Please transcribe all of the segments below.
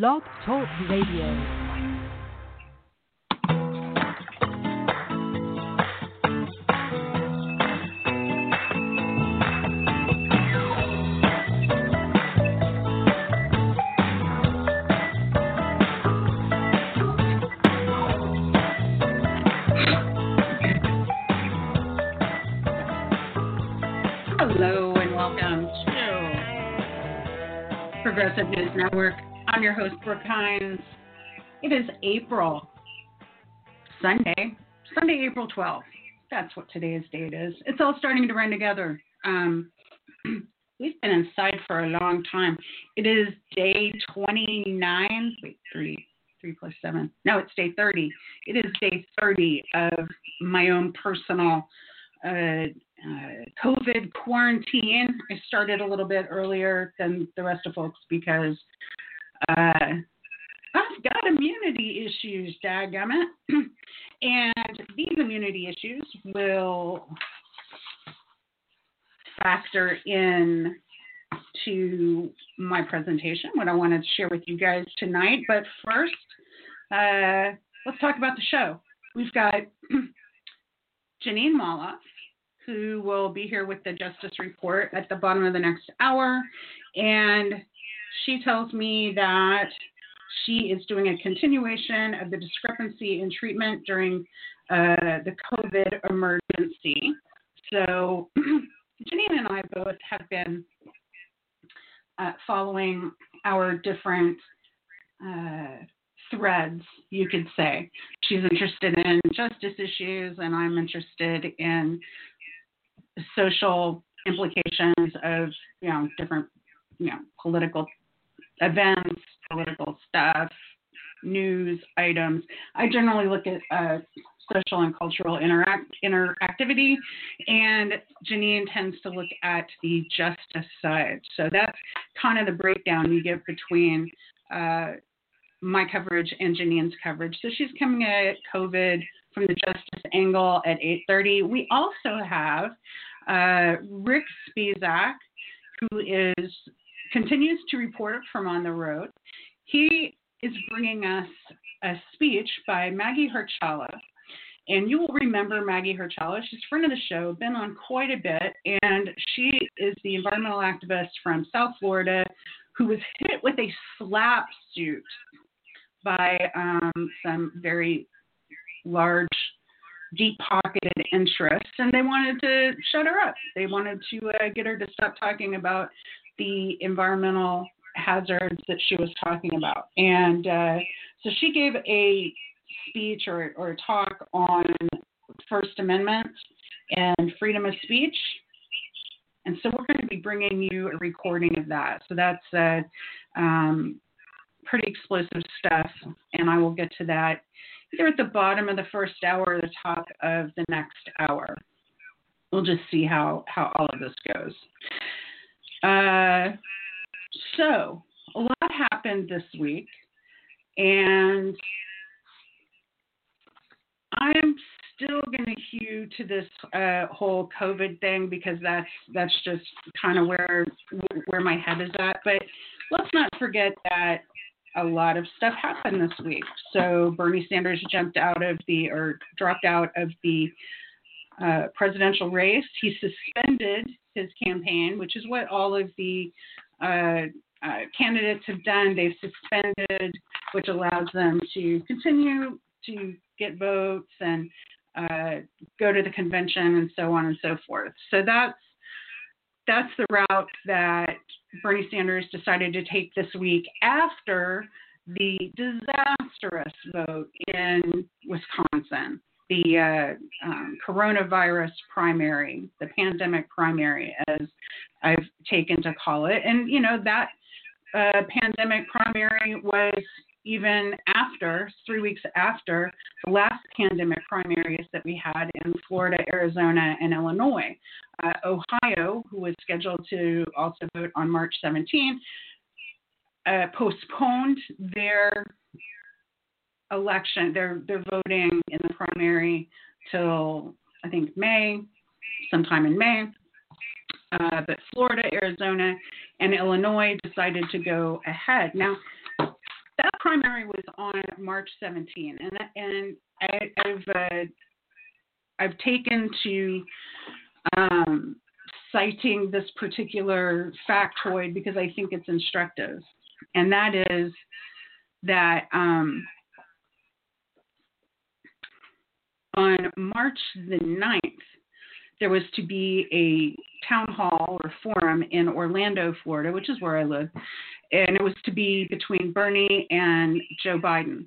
Blog Talk Radio. Progressive News Network. I'm your host, Brooke Hines. It is April, Sunday, Sunday, April 12th. That's what today's date is. It's all starting to run together. Um, we've been inside for a long time. It is day 29. Wait, three, three plus seven. No, it's day 30. It is day 30 of my own personal uh, uh, COVID quarantine. I started a little bit earlier than the rest of folks because uh, I've got immunity issues, dadgummit. and these immunity issues will factor in to my presentation, what I wanted to share with you guys tonight. But first, uh, let's talk about the show. We've got Jeanine Molloff, who will be here with the Justice Report at the bottom of the next hour. And she tells me that she is doing a continuation of the discrepancy in treatment during uh, the COVID emergency. So, Jeanine and I both have been uh, following our different uh, threads, you could say. She's interested in justice issues, and I'm interested in social implications of you know different you know political events, political stuff, news items. I generally look at uh, social and cultural interact interactivity, and Jeanine tends to look at the justice side. So that's kind of the breakdown you get between. Uh, my coverage and Jeanine's coverage. So she's coming at COVID from the justice angle at 8:30. We also have uh, Rick Spisak, who is continues to report from on the road. He is bringing us a speech by Maggie Hurchalla. And you will remember Maggie Hurchalla. She's a friend of the show, been on quite a bit, and she is the environmental activist from South Florida who was hit with a SLAPP suit by um, some very large deep pocketed interests, and they wanted to shut her up. They wanted to uh, get her to stop talking about the environmental hazards that she was talking about. And uh, so she gave a speech or, or a talk on First Amendment and freedom of speech. And so we're going to be bringing you a recording of that. So that's uh, um, pretty explosive stuff, and I will get to that either at the bottom of the first hour or the top of the next hour. We'll just see how, how all of this goes. Uh, so, a lot happened this week, and I'm still going to hew to this uh, whole COVID thing because that's that's just kind of where where my head is at. But let's not forget that a lot of stuff happened this week. So Bernie Sanders jumped out of the or dropped out of the uh, presidential race. He suspended his campaign, which is what all of the uh, uh, candidates have done. They've suspended, which allows them to continue to get votes and uh, go to the convention and so on and so forth. So that's that's the route that Bernie Sanders decided to take this week after the disastrous vote in Wisconsin, the uh, um, coronavirus primary, the pandemic primary, as I've taken to call it. And, you know, that uh, pandemic primary was even after, three weeks after the last pandemic primaries that we had in Florida, Arizona, and Illinois. Uh, Ohio, who was scheduled to also vote on March 17, uh, postponed their election, their, their voting in the primary till I think May, sometime in May. Uh, but Florida, Arizona, and Illinois decided to go ahead. Now, that primary was on March 17, and and I, have uh, I've taken to um, citing this particular factoid because I think it's instructive, and that is that um, on March the 9th, there was to be a town hall or forum in Orlando, Florida, which is where I live, and it was to be between Bernie and Joe Biden.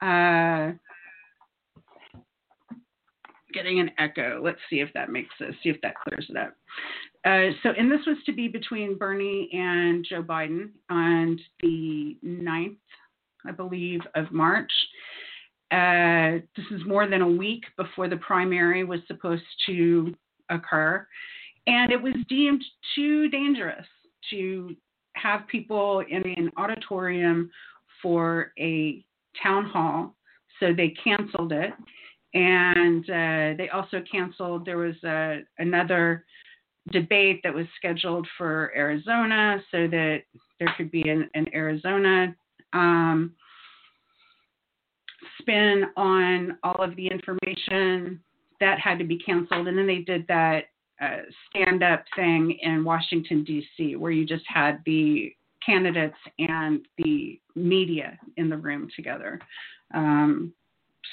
Uh, getting an echo. Let's see if that makes this, see if that clears it up. Uh, so, and this was to be between Bernie and Joe Biden on the 9th, I believe, of March. Uh, this is more than a week before the primary was supposed to occur. And it was deemed too dangerous to have people in an auditorium for a town hall. So they canceled it. And uh, they also canceled, there was a, another debate that was scheduled for Arizona so that there could be an, an Arizona um, spin on all of the information that had to be canceled. And then they did that uh, stand up thing in Washington, D.C., where you just had the candidates and the media in the room together, um,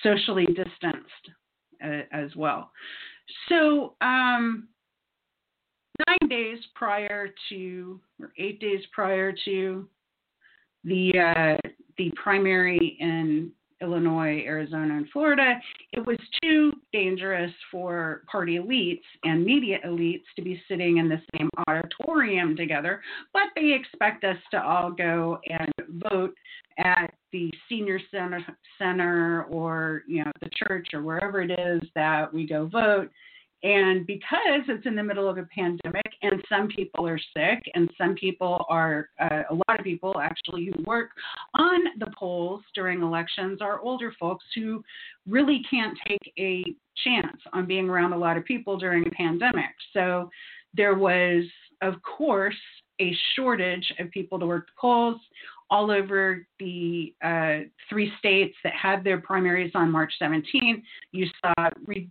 socially distanced uh, as well. So, um, nine days prior to, or eight days prior to the uh, the primary in Illinois, Arizona, and Florida, it was too dangerous for party elites and media elites to be sitting in the same auditorium together. But they expect us to all go and vote at the senior center, center or you know the church or wherever it is that we go vote and because it's in the middle of a pandemic and some people are sick and some people are, uh, a lot of people actually who work on the polls during elections are older folks who really can't take a chance on being around a lot of people during a pandemic. So there was, of course, a shortage of people to work the polls all over the uh, three states that had their primaries on March 17. You saw re-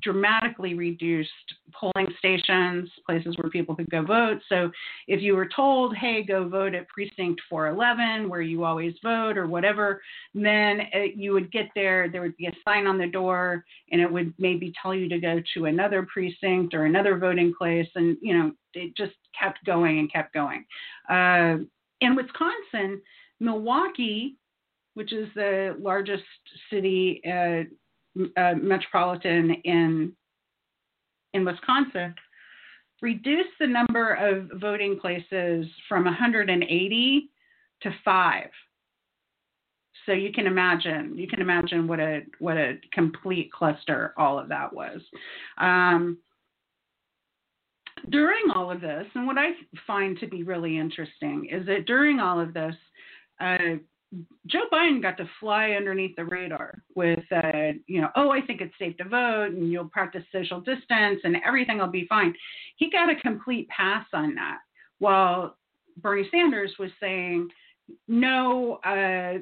dramatically reduced polling stations, places where people could go vote. So if you were told, hey, go vote at precinct 411, where you always vote, or whatever, then it, you would get there, there would be a sign on the door, and it would maybe tell you to go to another precinct or another voting place. And, you know, it just kept going and kept going. Uh, in Wisconsin, Milwaukee, which is the largest city uh, uh, metropolitan in in Wisconsin reduced the number of voting places from 180 to five. So you can imagine, you can imagine what a what a complete cluster all of that was. Um, during all of this, and what I find to be really interesting is that during all of this, uh, Joe Biden got to fly underneath the radar with, uh, you know, oh, I think it's safe to vote and you'll practice social distance and everything will be fine. He got a complete pass on that. While Bernie Sanders was saying, no, uh,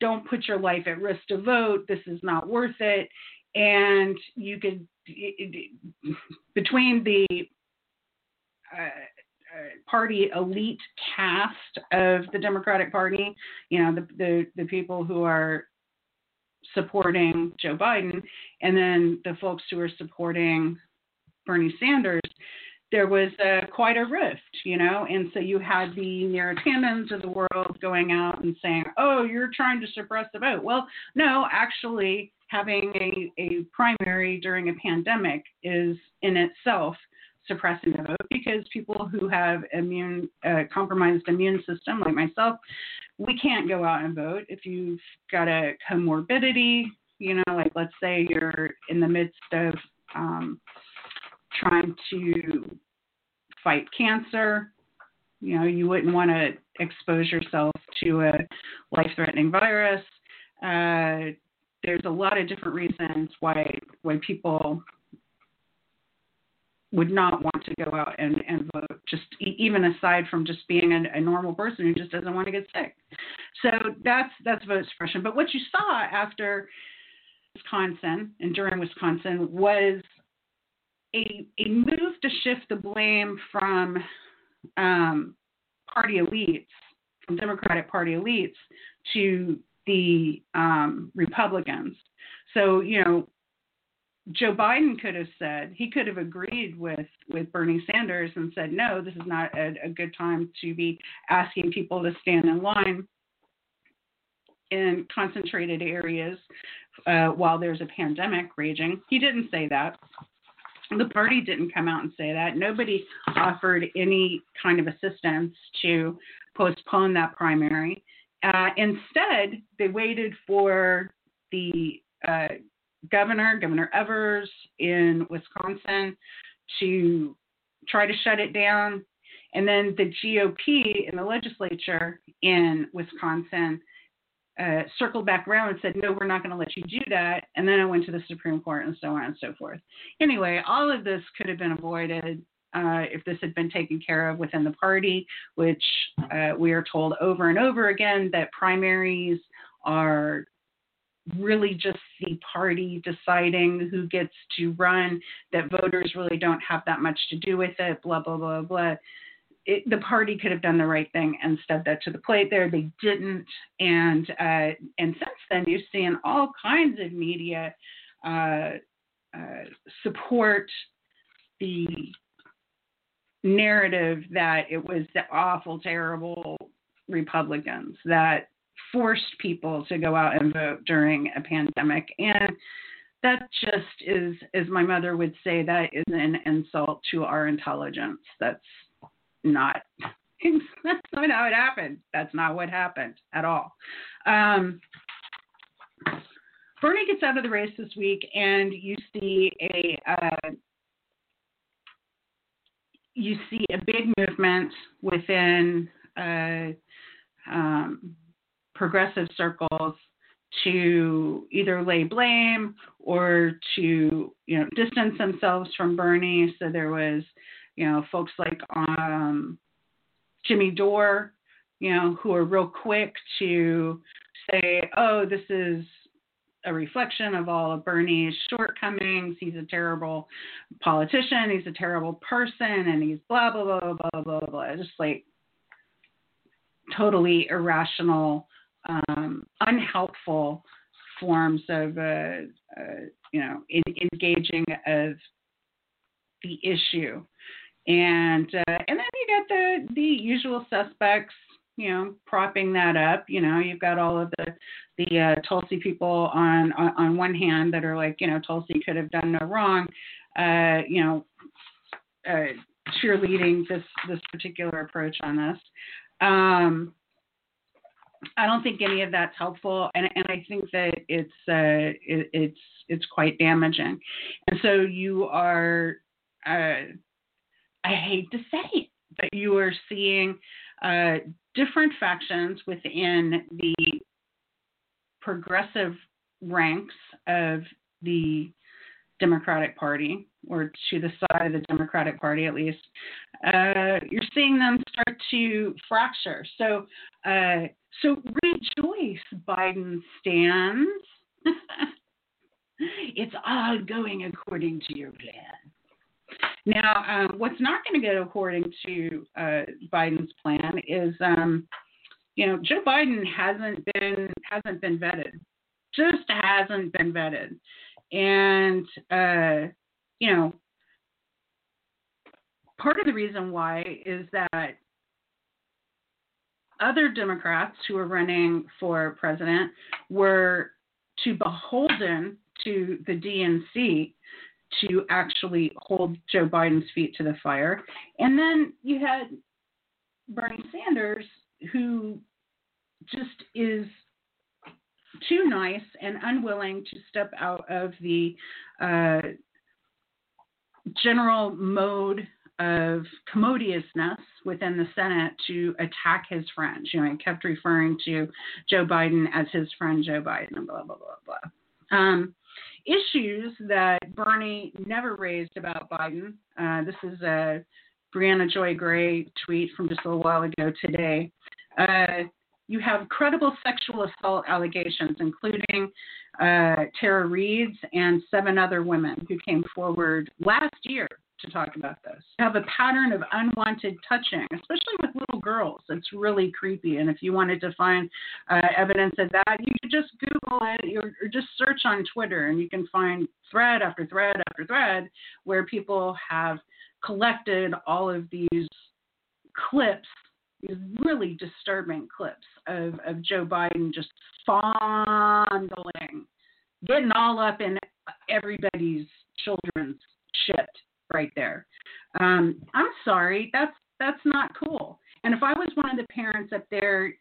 don't put your life at risk to vote. This is not worth it. And you could, between the uh, party elite cast of the Democratic Party, you know, the, the, the people who are supporting Joe Biden, and then the folks who are supporting Bernie Sanders, there was uh, quite a rift, you know, and so you had the Neera Tandons of the world going out and saying, "Oh, you're trying to suppress the vote." Well, no, actually, having a, a primary during a pandemic is in itself suppressing the vote because people who have immune uh, compromised immune system like myself we can't go out and vote. If you've got a comorbidity you know like let's say you're in the midst of um, trying to fight cancer you know you wouldn't want to expose yourself to a life threatening virus. Uh, there's a lot of different reasons why why people would not want to go out and, and vote, just even aside from just being a, a, normal person who just doesn't want to get sick. So that's that's vote suppression. But what you saw after Wisconsin and during Wisconsin was a, a move to shift the blame from um, party elites, from Democratic Party elites, to the um, Republicans. So you know Joe Biden could have said he could have agreed with with Bernie Sanders and said no, this is not a, a good time to be asking people to stand in line in concentrated areas uh, while there's a pandemic raging. He didn't say that. The party didn't come out and say that. Nobody offered any kind of assistance to postpone that primary. Uh, instead, they waited for the uh, governor, Governor Evers in Wisconsin, to try to shut it down. And then the GOP in the legislature in Wisconsin uh, circled back around and said, no, we're not going to let you do that. And then it went to the Supreme Court and so on and so forth. Anyway, all of this could have been avoided uh, if this had been taken care of within the party, which uh, we are told over and over again that primaries are really just the party deciding who gets to run, that voters really don't have that much to do with it, blah, blah, blah, blah. It, the party could have done the right thing and stepped that to the plate there. They didn't. And, uh, and since then, you've seen all kinds of media uh, uh, support the narrative that it was the awful, terrible Republicans, that forced people to go out and vote during a pandemic. And that just is, as my mother would say, that is an insult to our intelligence. That's not. That's not how it happened. That's not what happened at all. Um, Bernie gets out of the race this week, and you see a uh, you see a big movement within uh, um, progressive circles to either lay blame or to you know distance themselves from Bernie. So there was you know folks like um, Jimmy Dore, you know, who are real quick to say, oh, this is a reflection of all of Bernie's shortcomings. He's a terrible politician. He's a terrible person, and he's blah blah blah blah blah blah. Just like totally irrational um, unhelpful forms of, uh, uh, you know, in, engaging of the issue. And uh, and then you got the the usual suspects, you know, propping that up. You know, you've got all of the the uh, Tulsi people on, on on one hand that are like, you know, Tulsi could have done no wrong. Uh, you know, uh, cheerleading this this particular approach on this. Um, I don't think any of that's helpful, and and I think that it's uh, it, it's it's quite damaging, and so you are, uh, I hate to say it, but you are seeing uh, different factions within the progressive ranks of the Democratic Party, or to the side of the Democratic Party at least, uh, you're seeing them start to fracture. So, uh, so rejoice, Biden stands. it's all going according to your plan. Now, um, what's not going to go according to uh, Biden's plan is, um, you know, Joe Biden hasn't been hasn't been vetted, just hasn't been vetted and uh, you know, part of the reason why is that other Democrats who were running for president were too beholden to the DNC to actually hold Joe Biden's feet to the fire. And then you had Bernie Sanders, who just is too nice and unwilling to step out of the uh, general mode of commodiousness within the Senate to attack his friends. You know, he kept referring to Joe Biden as his friend Joe Biden and blah, blah, blah, blah. Um, issues that Bernie never raised about Biden. Uh, this is a Briahna Joy Gray tweet from just a little while ago today. Uh, you have credible sexual assault allegations, including uh, Tara Reade's and seven other women who came forward last year to talk about this. You have a pattern of unwanted touching, especially with little girls. It's really creepy. And if you wanted to find uh, evidence of that, you could just Google it or, or just search on Twitter, and you can find thread after thread after thread where people have collected all of these clips these really disturbing clips of, of Joe Biden just fondling, getting all up in everybody's children's shit right there. Um, I'm sorry, that's that's not cool. And if I was one of the parents up there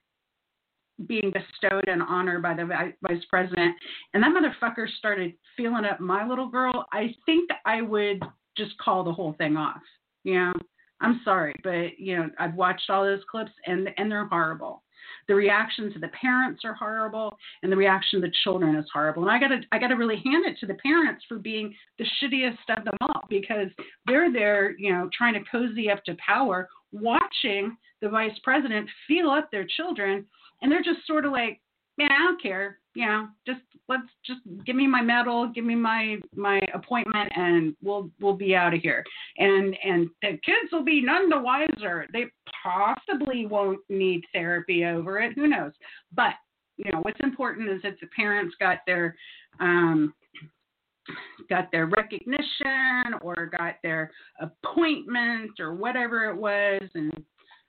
being bestowed an honor by the vice president, and that motherfucker started feeling up my little girl, I think I would just call the whole thing off. You know, I'm sorry, but you know, I've watched all those clips and and they're horrible. The reaction to the parents are horrible, and the reaction to the children is horrible. And I gotta I gotta really hand it to the parents for being the shittiest of them all because they're there, you know, trying to cozy up to power, watching the vice president feel up their children, and they're just sort of like, man, I don't care you know, just let's just give me my medal, give me my my appointment, and we'll we'll be out of here. And and the kids will be none the wiser. They possibly won't need therapy over it. Who knows? But you know, what's important is that the parents got their um, got their recognition or got their appointment or whatever it was, and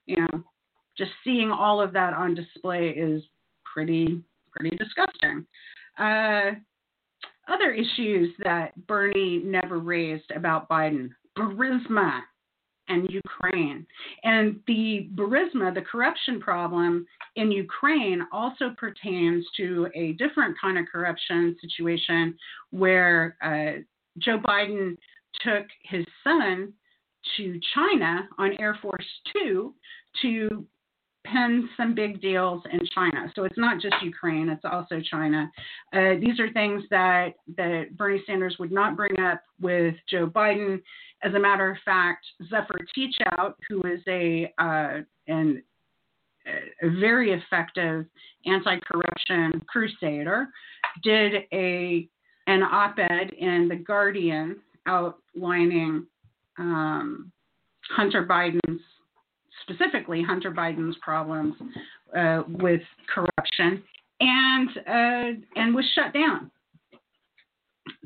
you know, just seeing all of that on display is pretty pretty disgusting. Uh, other issues that Bernie never raised about Biden Burisma and Ukraine. And the Burisma, the corruption problem in Ukraine, also pertains to a different kind of corruption situation where uh, Joe Biden took his son to China on Air Force Two to pen some big deals in China. So it's not just Ukraine, it's also China. Uh, these are things that, that Bernie Sanders would not bring up with Joe Biden. As a matter of fact, Zephyr Teachout, who is a, uh, an, a very effective anti-corruption crusader, did a an op-ed in the Guardian outlining um, Hunter Biden's specifically Hunter Biden's problems uh, with corruption, and uh, and was shut down.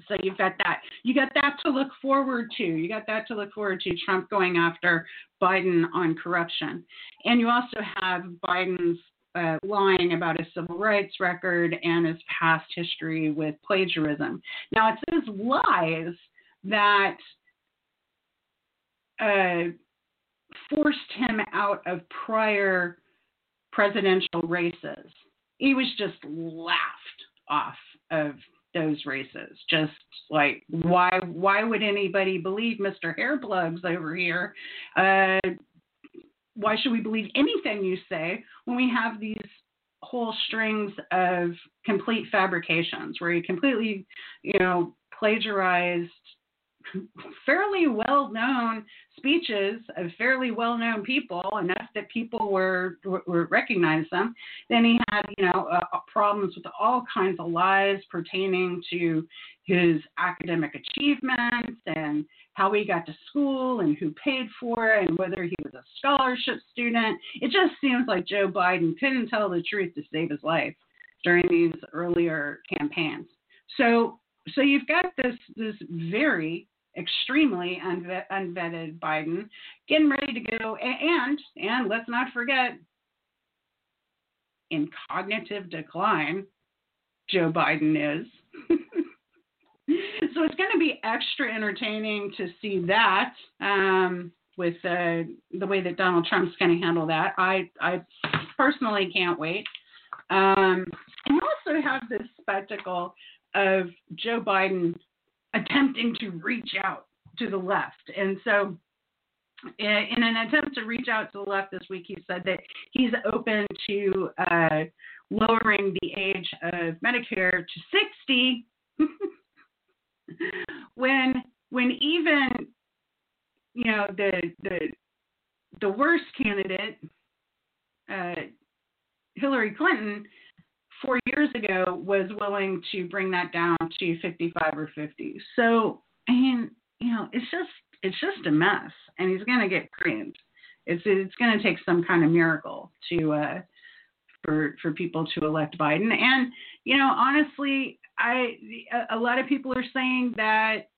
So you've got that. You got that to look forward to. You got that to look forward to. Trump going after Biden on corruption, and you also have Biden's uh, lying about his civil rights record and his past history with plagiarism. Now it's those lies that uh, forced him out of prior presidential races. He was just laughed off of those races. Just like why why would anybody believe Mr. Hairplugs over here? Uh, why should we believe anything you say when we have these whole strings of complete fabrications where he completely, you know, plagiarized fairly well known speeches of fairly well known people, enough that people were, were recognized them. Then he had, you know, uh, problems with all kinds of lies pertaining to his academic achievements and how he got to school and who paid for it and whether he was a scholarship student. It just seems like Joe Biden couldn't tell the truth to save his life during these earlier campaigns. So so you've got this this very extremely unvet, unvetted Biden, getting ready to go, and and let's not forget, in cognitive decline, Joe Biden is. so it's going to be extra entertaining to see that um, with uh, the way that Donald Trump's going to handle that. I I personally can't wait. Um, also have this spectacle of Joe Biden attempting to reach out to the left. And so, in an attempt to reach out to the left this week, he said that he's open to uh, lowering the age of Medicare to 60. when when even you know the the the worst candidate, uh, Hillary Clinton, four years ago was willing to bring that down to 55 or 50. So I mean, you know, it's just it's just a mess, and he's going to get creamed. It's it's going to take some kind of miracle to uh, for for people to elect Biden. And you know, honestly, I a lot of people are saying that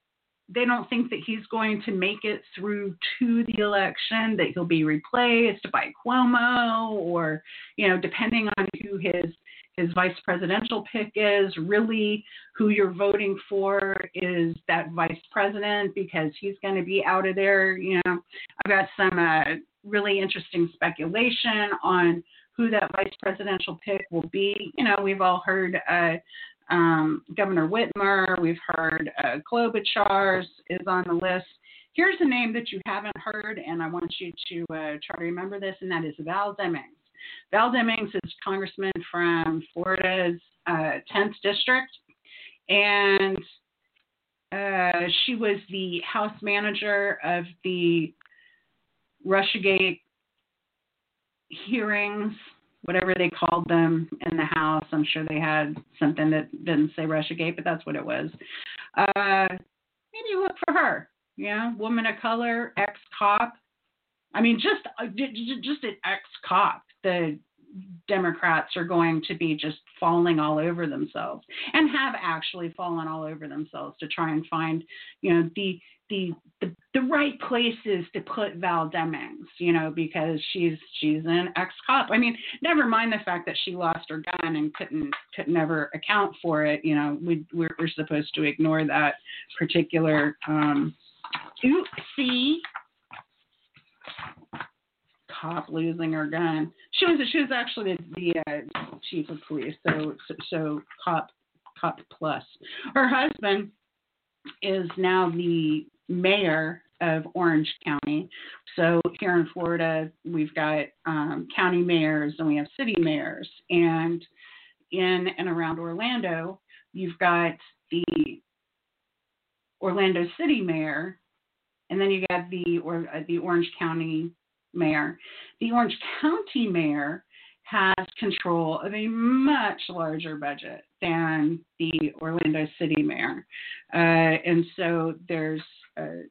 they don't think that he's going to make it through to the election, that he'll be replaced by Cuomo, or you know, depending on who his his vice presidential pick is, really who you're voting for is that vice president because he's going to be out of there. You know, I've got some uh, really interesting speculation on who that vice presidential pick will be. You know, we've all heard uh, um, Governor Whitmer, we've heard uh, is on the list. Here's a name that you haven't heard, and I want you to uh, try to remember this, and that is Val Demings. Val Demings is congressman from Florida's uh, 10th district, and uh, she was the House manager of the Russiagate hearings, whatever they called them in the House. I'm sure they had something that didn't say Russiagate, but that's what it was. Uh, maybe look for her. Yeah, woman of color, ex cop. I mean, just uh, just an ex cop. The Democrats are going to be just falling all over themselves and have actually fallen all over themselves to try and find, you know, the the the, the right places to put Val Demings, you know, because she's she's an ex cop. I mean, never mind the fact that she lost her gun and couldn't could never account for it. You know, we we're, we're supposed to ignore that particular. Um, oopsie cop losing her gun. She was she was actually the, uh, chief of police, so, so so cop cop plus. Her husband is now the mayor of Orange County. So here in Florida, we've got um, county mayors and we have city mayors, and in and around Orlando, you've got the Orlando City Mayor, and then you got the or uh, the Orange County mayor. The Orange County mayor has control of a much larger budget than the Orlando City mayor. Uh, and so there's uh,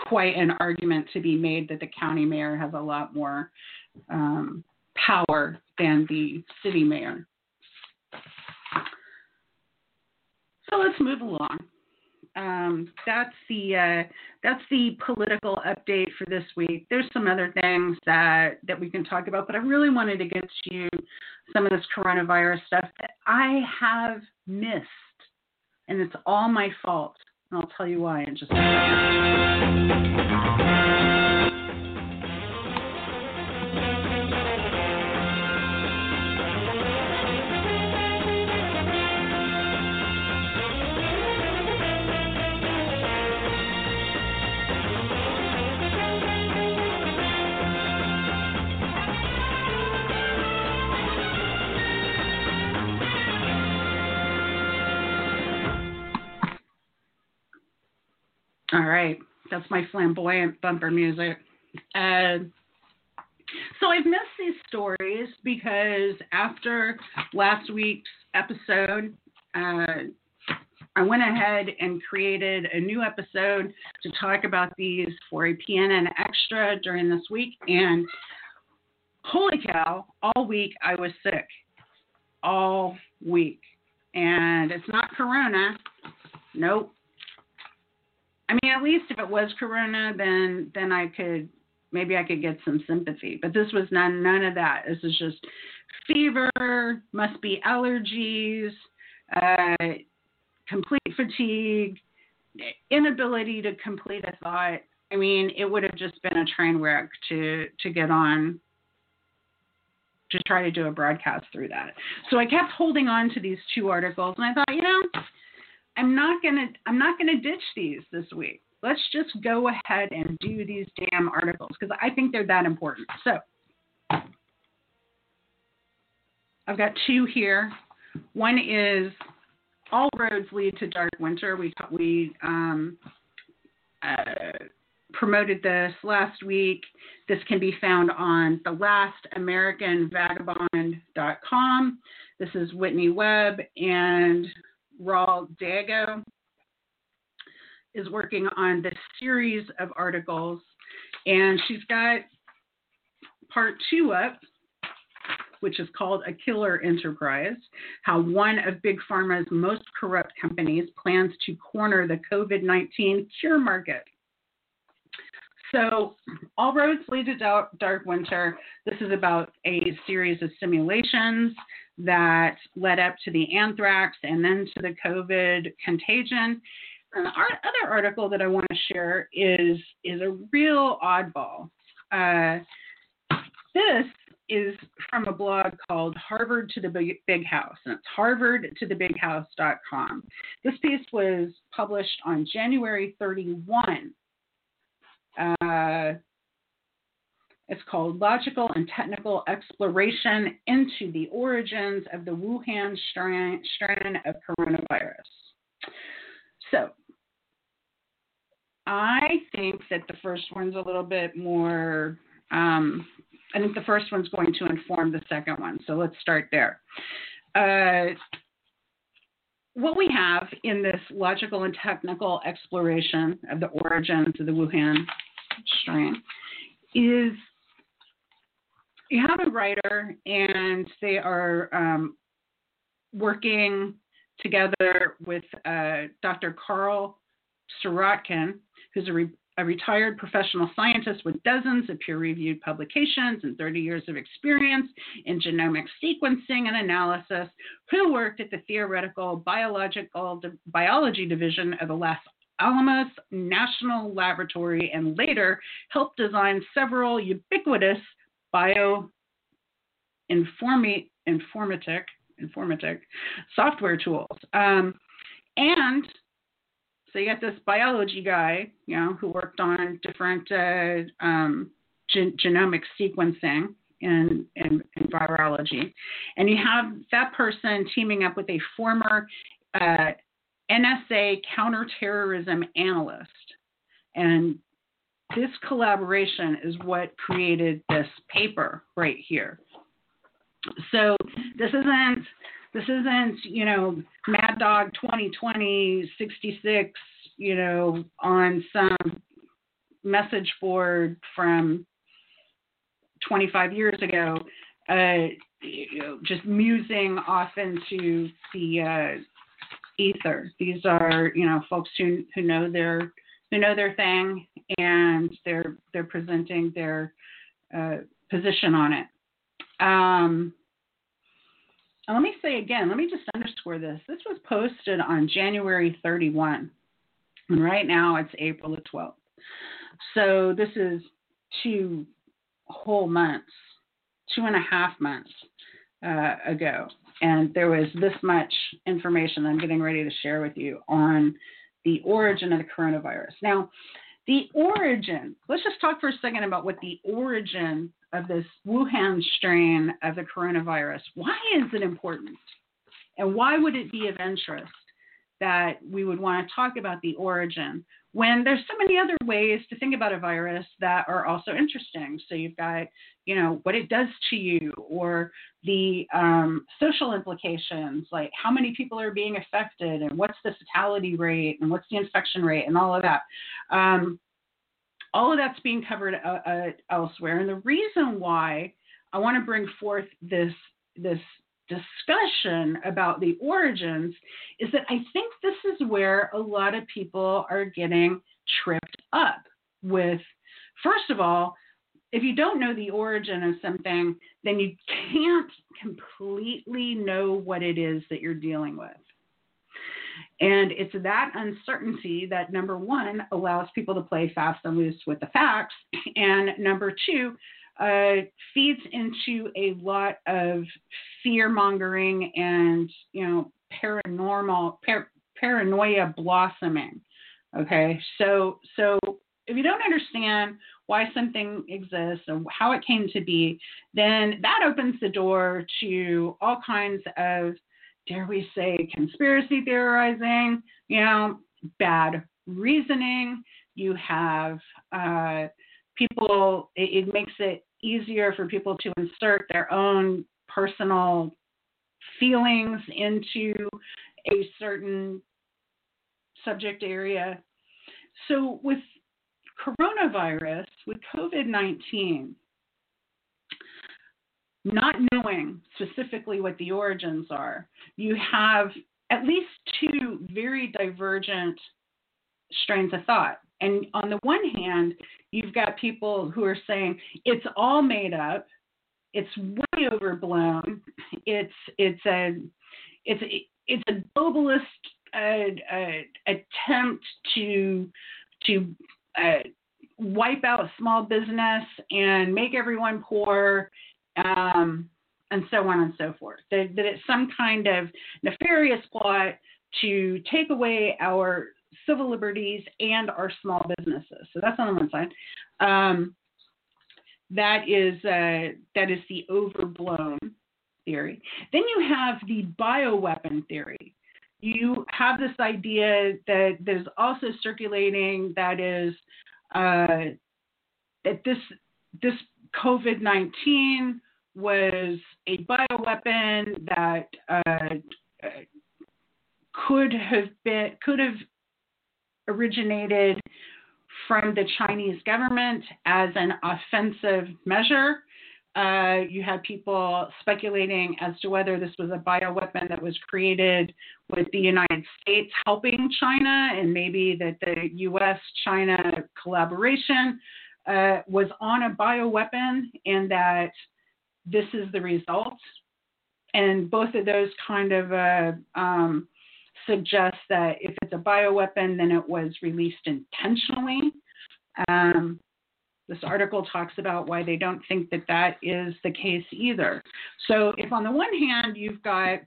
quite an argument to be made that the county mayor has a lot more um, power than the city mayor. So let's move along um, that's the uh, that's the political update for this week. There's some other things that that we can talk about, but I really wanted to get to you some of this coronavirus stuff that I have missed, and it's all my fault. And I'll tell you why in just a second. All right, that's my flamboyant bumper music. Uh, so I've missed these stories because after last week's episode, uh, I went ahead and created a new episode to talk about these for a PNN Extra during this week. And holy cow, all week I was sick. All week. And it's not Corona. Nope. I mean, at least if it was corona, then then I could maybe I could get some sympathy. But this was none none of that. This is just fever, must be allergies, uh, complete fatigue, inability to complete a thought. I mean, it would have just been a train wreck to to get on to try to do a broadcast through that. So I kept holding on to these two articles, and I thought, you know, I'm not gonna I'm not gonna ditch these this week. Let's just go ahead and do these damn articles because I think they're that important. So I've got two here. One is all roads lead to Dark Winter. We we um, uh, promoted this last week. This can be found on thelastamericanvagabond.com. This is Whitney Webb and Raul Diego is working on this series of articles, and she's got part two up, which is called A Killer Enterprise How One of Big Pharma's Most Corrupt Companies Plans to Corner the COVID 19 Cure Market. So, All Roads Lead to Dark Winter. This is about a series of simulations that led up to the anthrax and then to the COVID contagion. And the other article that I want to share is is a real oddball. Uh, this is from a blog called Harvard to the Big, Big House, and it's harvardtothebighouse.com. This piece was published on January 31 uh, it's called Logical and Technical Exploration into the Origins of the Wuhan strain, of Coronavirus. So, I think that the first one's a little bit more, um, I think the first one's going to inform the second one. So, let's start there. Uh, what we have in this logical and technical exploration of the origins of the Wuhan strain is you have a writer and they are um, working together with uh, Dr. Karl Sirotkin, who's a re- a retired professional scientist with dozens of peer reviewed publications and 30 years of experience in genomic sequencing and analysis, who worked at the theoretical biological biology division of the Los Alamos National Laboratory and later helped design several ubiquitous bio informatic, informatic software tools. Um, and so you got this biology guy, you know, who worked on different uh, um, gen- genomic sequencing and, in, in, virology, and you have that person teaming up with a former uh, NSA counterterrorism analyst, and this collaboration is what created this paper right here. So this isn't this isn't, you know, Mad Dog 2020 66, you know, on some message board from 25 years ago, uh, you know, just musing off into the uh, ether. These are, you know, folks who who know their who know their thing and they're they're presenting their uh, position on it. Um, and let me say again, let me just underscore this. This was posted on January 31, and right now it's April the 12th. So this is two whole months, two and a half months uh, ago. And there was this much information I'm getting ready to share with you on the origin of the coronavirus. Now, the origin, let's just talk for a second about what the origin of this Wuhan strain of the coronavirus. Why is it important? And why would it be of interest that we would want to talk about the origin when there's so many other ways to think about a virus that are also interesting? So you've got, you know, what it does to you or the um, social implications, like how many people are being affected and what's the fatality rate and what's the infection rate and all of that. Um, all of that's being covered uh, uh, elsewhere. And the reason why I want to bring forth this this discussion about the origins is that I think this is where a lot of people are getting tripped up with. First of all, if you don't know the origin of something, then you can't completely know what it is that you're dealing with. And it's that uncertainty that, number one, allows people to play fast and loose with the facts. And number two, uh, feeds into a lot of fear mongering and, you know, paranormal, par- paranoia blossoming. Okay. So, so if you don't understand why something exists and how it came to be, then that opens the door to all kinds of dare we say, conspiracy theorizing, you know, bad reasoning. You have uh, people, it, it makes it easier for people to insert their own personal feelings into a certain subject area. So, with coronavirus, with COVID 19, not knowing specifically what the origins are, you have at least two very divergent strains of thought. And on the one hand, you've got people who are saying it's all made up, it's way overblown, it's it's a it's it's a globalist uh, uh, attempt to to uh, wipe out small business and make everyone poor um, and so on and so forth. That, that it's some kind of nefarious plot to take away our civil liberties and our small businesses. So that's on the one side. Um, that is uh, that is the overblown theory. Then you have the bioweapon theory. You have this idea that there's also circulating that is uh, that this this COVID 19 was a bioweapon that uh, could have been could have originated from the Chinese government as an offensive measure. Uh, you had people speculating as to whether this was a bioweapon that was created with the United States helping China, and maybe that the U.S. China collaboration uh, was on a bioweapon and that this is the result. And both of those kind of uh, um, suggest that if it's a bioweapon, then it was released intentionally. Um, this article talks about why they don't think that that is the case either. So, if on the one hand you've got,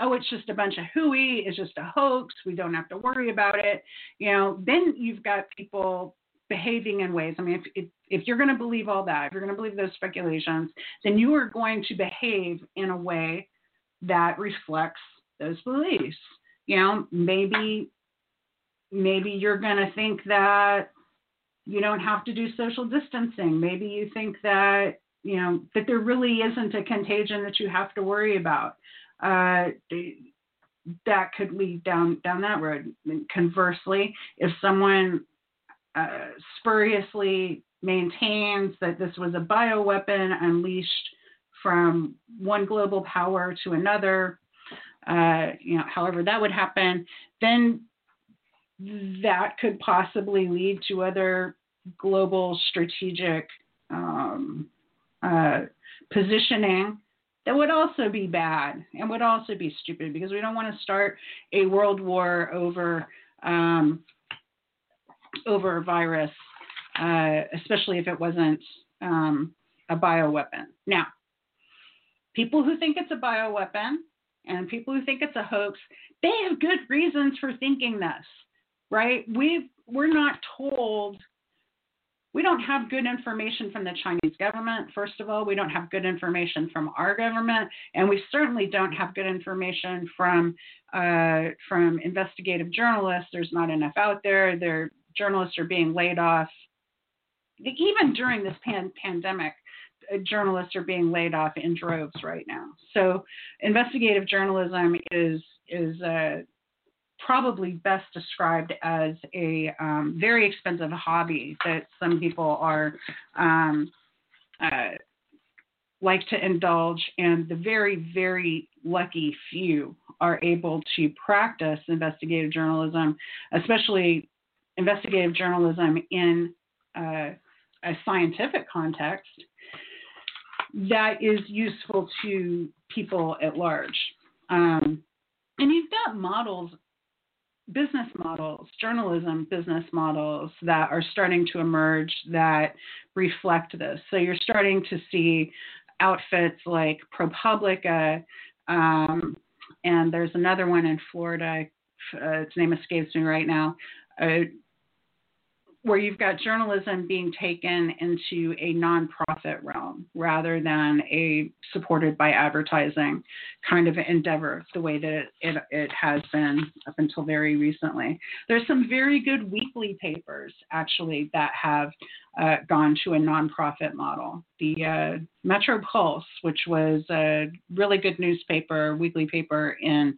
oh, it's just a bunch of hooey, it's just a hoax, we don't have to worry about it, you know, then you've got people behaving in ways. I mean, if, if, if you're going to believe all that, if you're going to believe those speculations, then you are going to behave in a way that reflects those beliefs. You know, maybe maybe you're going to think that you don't have to do social distancing. Maybe you think that you know that there really isn't a contagion that you have to worry about. Uh, that could lead down down that road. Conversely, if someone uh, spuriously maintains that this was a bioweapon unleashed from one global power to another, uh, you know, however that would happen, then that could possibly lead to other global strategic um, uh, positioning that would also be bad and would also be stupid because we don't want to start a world war over um, over a virus, uh, especially if it wasn't um, a bioweapon. Now, people who think it's a bioweapon and people who think it's a hoax, they have good reasons for thinking this, right? we we're not told we don't have good information from the Chinese government. First of all, we don't have good information from our government, and we certainly don't have good information from uh, from investigative journalists. There's not enough out there. There journalists are being laid off. Even during this pan- pandemic, uh, journalists are being laid off in droves right now. So, investigative journalism is is uh, probably best described as a um, very expensive hobby that some people are um, uh, like to indulge, and the very very lucky few are able to practice investigative journalism, especially investigative journalism in uh, a scientific context that is useful to people at large. Um, and you've got models, business models, journalism business models that are starting to emerge that reflect this. So you're starting to see outfits like ProPublica, um, and there's another one in Florida. Uh, its name escapes me right now. Uh, where you've got journalism being taken into a nonprofit realm rather than a supported by advertising kind of endeavor, the way that it, it, it has been up until very recently. There's some very good weekly papers actually that have uh, gone to a nonprofit model. The uh, Metro Pulse, which was a really good newspaper, weekly paper in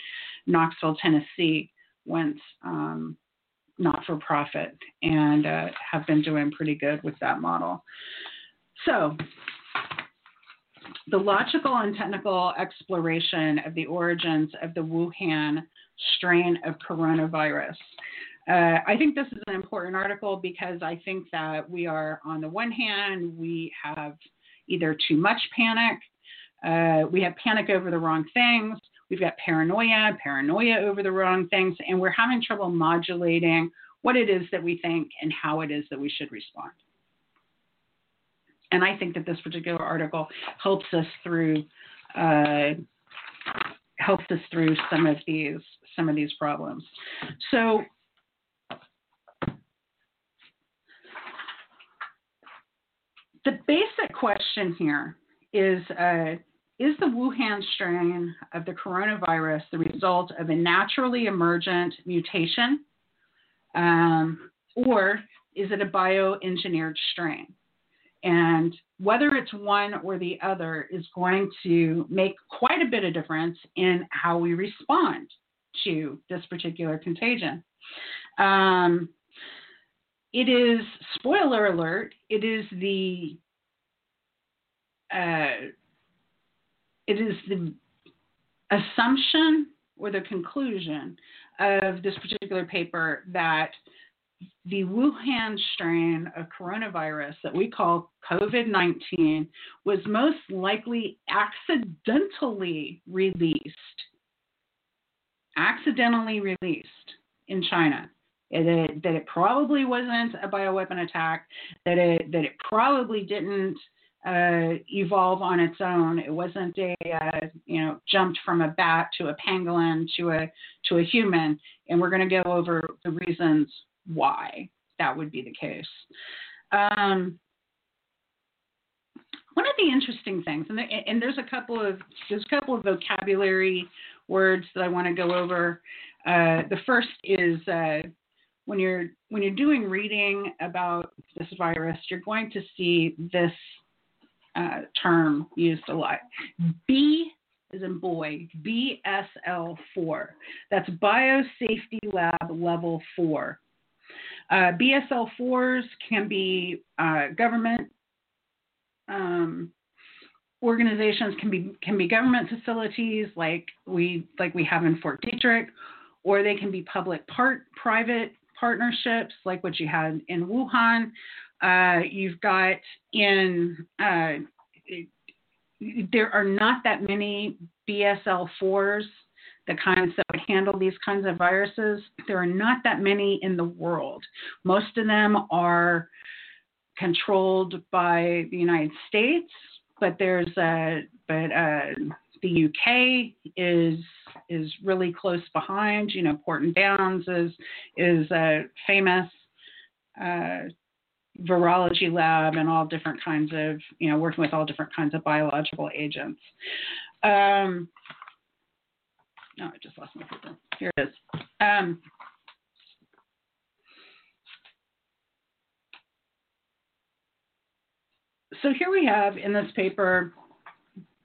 Knoxville, Tennessee, went um, not for profit and uh, have been doing pretty good with that model. So, the logical and technical exploration of the origins of the Wuhan strain of coronavirus. Uh, I think this is an important article because I think that we are, on the one hand, we have either too much panic, uh, we have panic over the wrong things, We've got paranoia, paranoia over the wrong things, and we're having trouble modulating what it is that we think and how it is that we should respond. And I think that this particular article helps us through uh, helps us through some of these some of these problems. So the basic question here is uh, is the Wuhan strain of the coronavirus the result of a naturally emergent mutation, um, or is it a bioengineered strain? And whether it's one or the other is going to make quite a bit of difference in how we respond to this particular contagion. Um, it is, spoiler alert, it is the uh, it is the assumption or the conclusion of this particular paper that the Wuhan strain of coronavirus that we call COVID 19 was most likely accidentally released. Accidentally released in China. It, that it probably wasn't a bioweapon attack, that it, that it probably didn't uh, evolve on its own. It wasn't a uh, you know jumped from a bat to a pangolin to a to a human, and we're going to go over the reasons why that would be the case. Um, one of the interesting things, and, and there's a couple of there's a couple of vocabulary words that I want to go over. Uh, the first is uh, when you're when you're doing reading about this virus, you're going to see this uh, term used a lot. B is in boy, BSL4. That's Biosafety Lab Level 4. Uh, BSL4s can be uh, government um, organizations, can be can be government facilities like we like we have in Fort Detrick, or they can be public part private partnerships like what you had in Wuhan, uh, you've got in uh, there are not that many BSL fours, the kinds that would handle these kinds of viruses. There are not that many in the world. Most of them are controlled by the United States, but there's a but uh, the UK is is really close behind. You know, Porton Downs is is uh, famous. Uh, virology lab and all different kinds of, you know, working with all different kinds of biological agents. Um, no, I just lost my paper. Here it is. Um, so here we have in this paper,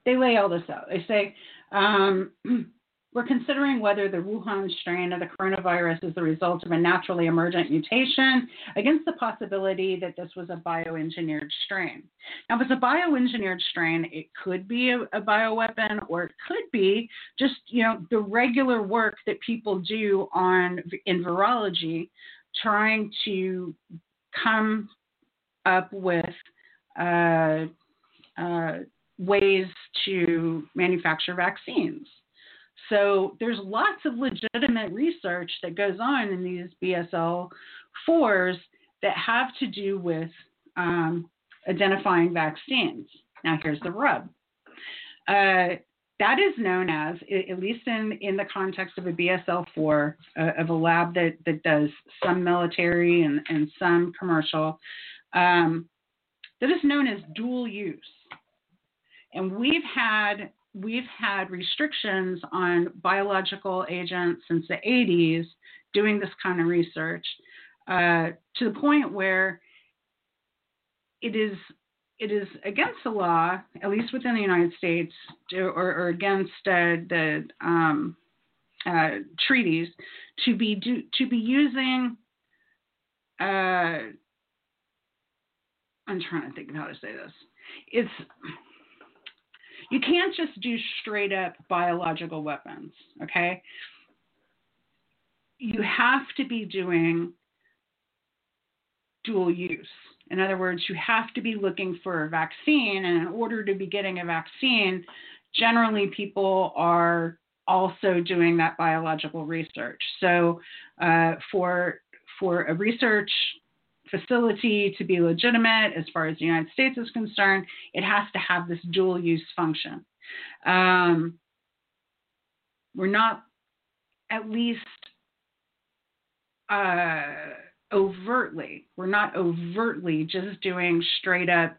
they lay all this out. They say, um, We're considering whether the Wuhan strain of the coronavirus is the result of a naturally emergent mutation against the possibility that this was a bioengineered strain. Now, if it's a bioengineered strain, it could be a, a bioweapon or it could be just, you know, the regular work that people do on in virology trying to come up with uh, uh, ways to manufacture vaccines. So there's lots of legitimate research that goes on in these BSL fours that have to do with um, identifying vaccines. Now here's the rub. Uh, that is known as, at least in, in the context of a BSL 4, uh, of a lab that, that does some military and, and some commercial, um, that is known as dual use. And we've had we've had restrictions on biological agents since the 80s doing this kind of research uh, to the point where it is it is against the law, at least within the United States, to, or, or, against uh, the um, uh, treaties, to be do, to be using. Uh, I'm trying to think of how to say this. It's you can't just do straight up biological weapons, okay? You have to be doing dual use. In other words, you have to be looking for a vaccine, and in order to be getting a vaccine, generally people are also doing that biological research. So, uh, for for a research facility to be legitimate as far as the United States is concerned, it has to have this dual use function. Um, we're not at least uh, overtly, we're not overtly just doing straight up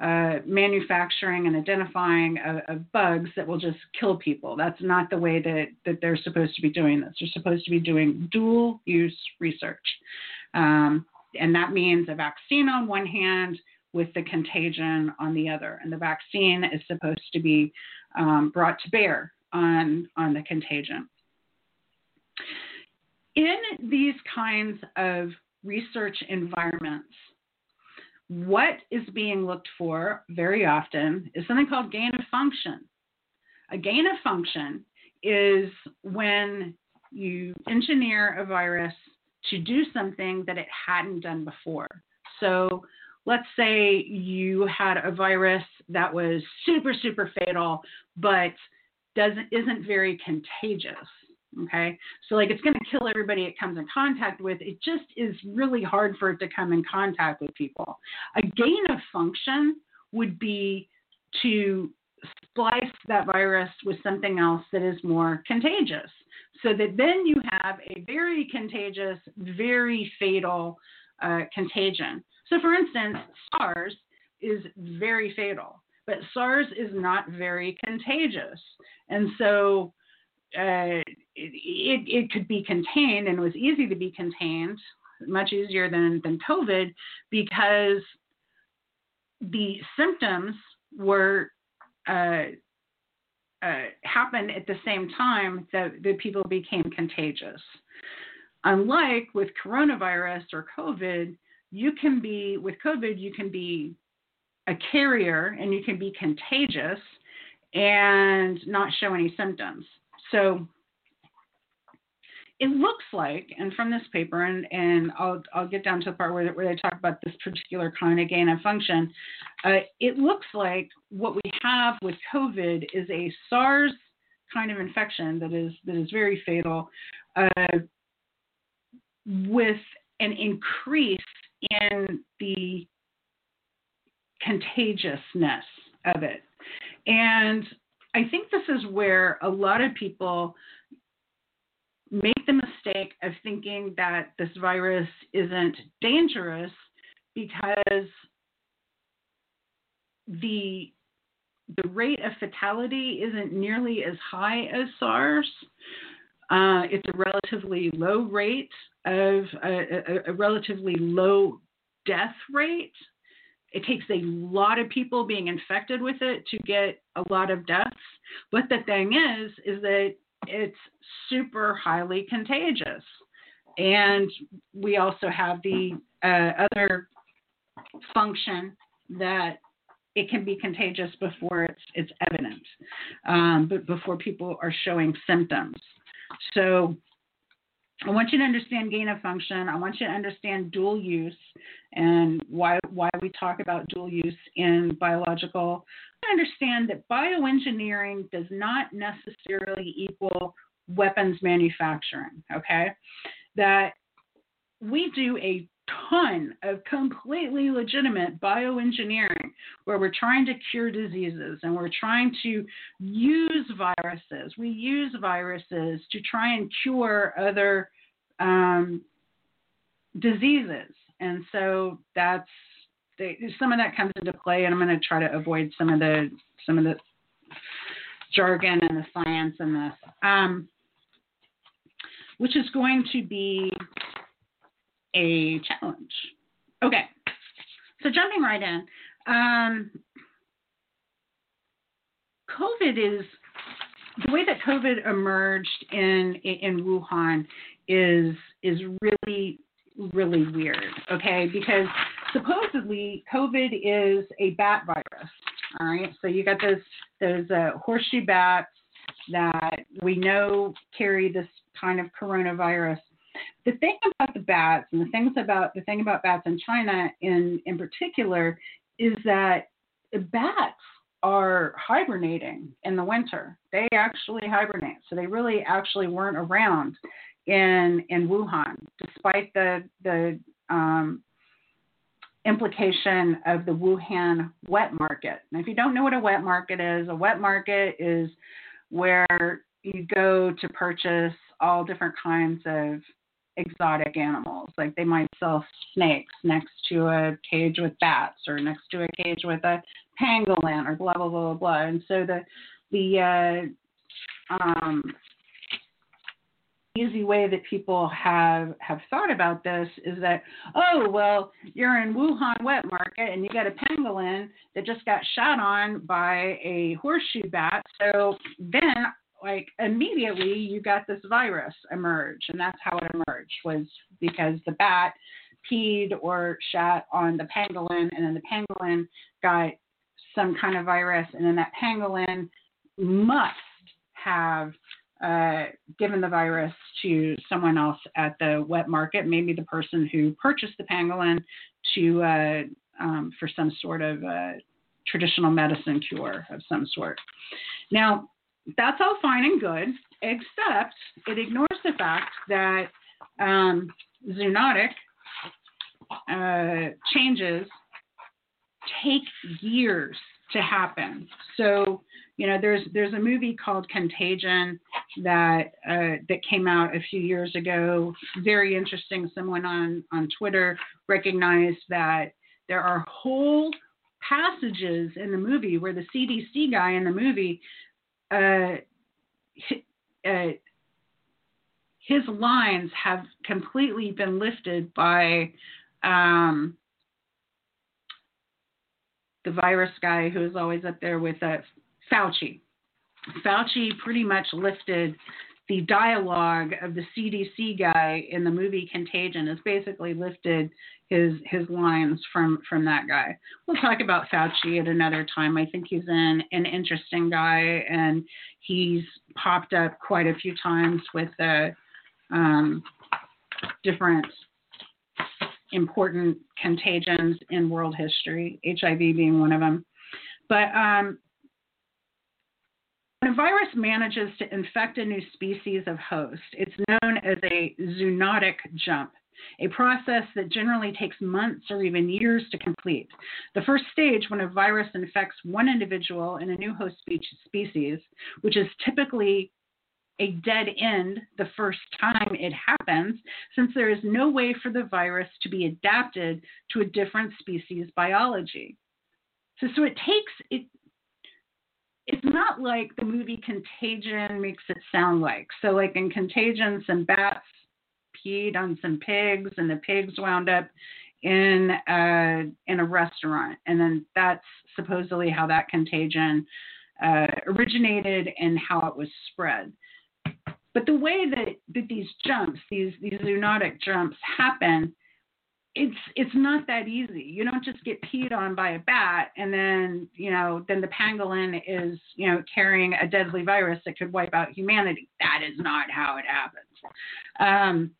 uh, manufacturing and identifying of, bugs that will just kill people. That's not the way that, that they're supposed to be doing this. They're supposed to be doing dual use research. Um, and that means a vaccine on one hand with the contagion on the other. And the vaccine is supposed to be um, brought to bear on, on the contagion. In these kinds of research environments, what is being looked for very often is something called gain of function. A gain of function is when you engineer a virus to do something that it hadn't done before. So let's say you had a virus that was super super fatal but doesn't isn't very contagious okay? So like it's going to kill everybody it comes in contact with. It just is really hard for it to come in contact with people. A gain of function would be to splice that virus with something else that is more contagious so that then you have a very contagious, very fatal uh, contagion. So, for instance, SARS is very fatal, but SARS is not very contagious. And so uh, it, it, it, could be contained, and was easy to be contained, much easier than, than COVID, because the symptoms were uh, uh, happened at the same time that, the people became contagious. Unlike with coronavirus or COVID, you can be, with COVID, you can be a carrier and you can be contagious and not show any symptoms. So it looks like, and from this paper, and, and I'll, I'll get down to the part where, where they talk about this particular kind of gain of function, uh, it looks like what we have with COVID is a SARS kind of infection that is that is very fatal, uh, with an increase in the contagiousness of it, and I think this is where a lot of people make the mistake of thinking that this virus isn't dangerous because the the rate of fatality isn't nearly as high as SARS. Uh, it's a relatively low rate of a, a, a relatively low death rate. It takes a lot of people being infected with it to get a lot of deaths. But the thing is, is that it's super highly contagious. And we also have the uh, other function that it can be contagious before it's, it's evident, um, but before people are showing symptoms. So I want you to understand gain of function. I want you to understand dual use and why why we talk about dual use in biological understand that bioengineering does not necessarily equal weapons manufacturing, okay? That we do a ton of completely legitimate bioengineering where we're trying to cure diseases and we're trying to use viruses. We use viruses to try and cure other um, diseases. And so that's they, some of that comes into play, and I'm going to try to avoid some of the some of the jargon and the science in this, um, which is going to be a challenge. Okay, so jumping right in, um, COVID is the way that COVID emerged in in Wuhan is is really really weird. Okay, because supposedly COVID is a bat virus. All right, so you got those those uh, horseshoe bats that we know carry this kind of coronavirus. The thing about the bats and the things about the thing about bats in China in in particular is that bats are hibernating in the winter. They actually hibernate, so they really actually weren't around in in Wuhan, despite the the um, implication of the Wuhan wet market. And if you don't know what a wet market is, a wet market is where you go to purchase all different kinds of exotic animals. Like they might sell snakes next to a cage with bats or next to a cage with a pangolin or blah blah blah blah. And so the the uh, um, easy way that people have have thought about this is that oh well you're in Wuhan wet market and you got a pangolin that just got shot on by a horseshoe bat so then like immediately you got this virus emerge and that's how it emerged was because the bat peed or shat on the pangolin and then the pangolin got some kind of virus and then that pangolin must have uh, given the virus to someone else at the wet market, maybe the person who purchased the pangolin to uh, um, for some sort of uh, traditional medicine cure of some sort. Now, that's all fine and good, except it ignores the fact that um, zoonotic uh, changes take years to happen. So you know, there's there's a movie called Contagion that uh, that came out a few years ago. Very interesting. Someone on on Twitter recognized that there are whole passages in the movie where the CDC guy in the movie, uh, uh, his lines have completely been lifted by um, the virus guy who's always up there with us. Fauci. Fauci pretty much lifted the dialogue of the CDC guy in the movie Contagion has basically lifted his his lines from from that guy. We'll talk about Fauci at another time. I think he's an an interesting guy, and he's popped up quite a few times with uh, um, different important contagions in world history, HIV being one of them. But um, when a virus manages to infect a new species of host, it's known as a zoonotic jump, a process that generally takes months or even years to complete. The first stage, when a virus infects one individual in a new host species, which is typically a dead end the first time it happens, since there is no way for the virus to be adapted to a different species biology. So, so it takes it it's not like the movie Contagion makes it sound like. So, like in Contagion, some bats peed on some pigs, and the pigs wound up in a in a restaurant, and then that's supposedly how that contagion uh, originated and how it was spread. But the way that, that these jumps, these these zoonotic jumps happen, it's it's not that easy. You don't just get peed on by a bat and then you know then the pangolin is you know carrying a deadly virus that could wipe out humanity. That is not how it happens. Um,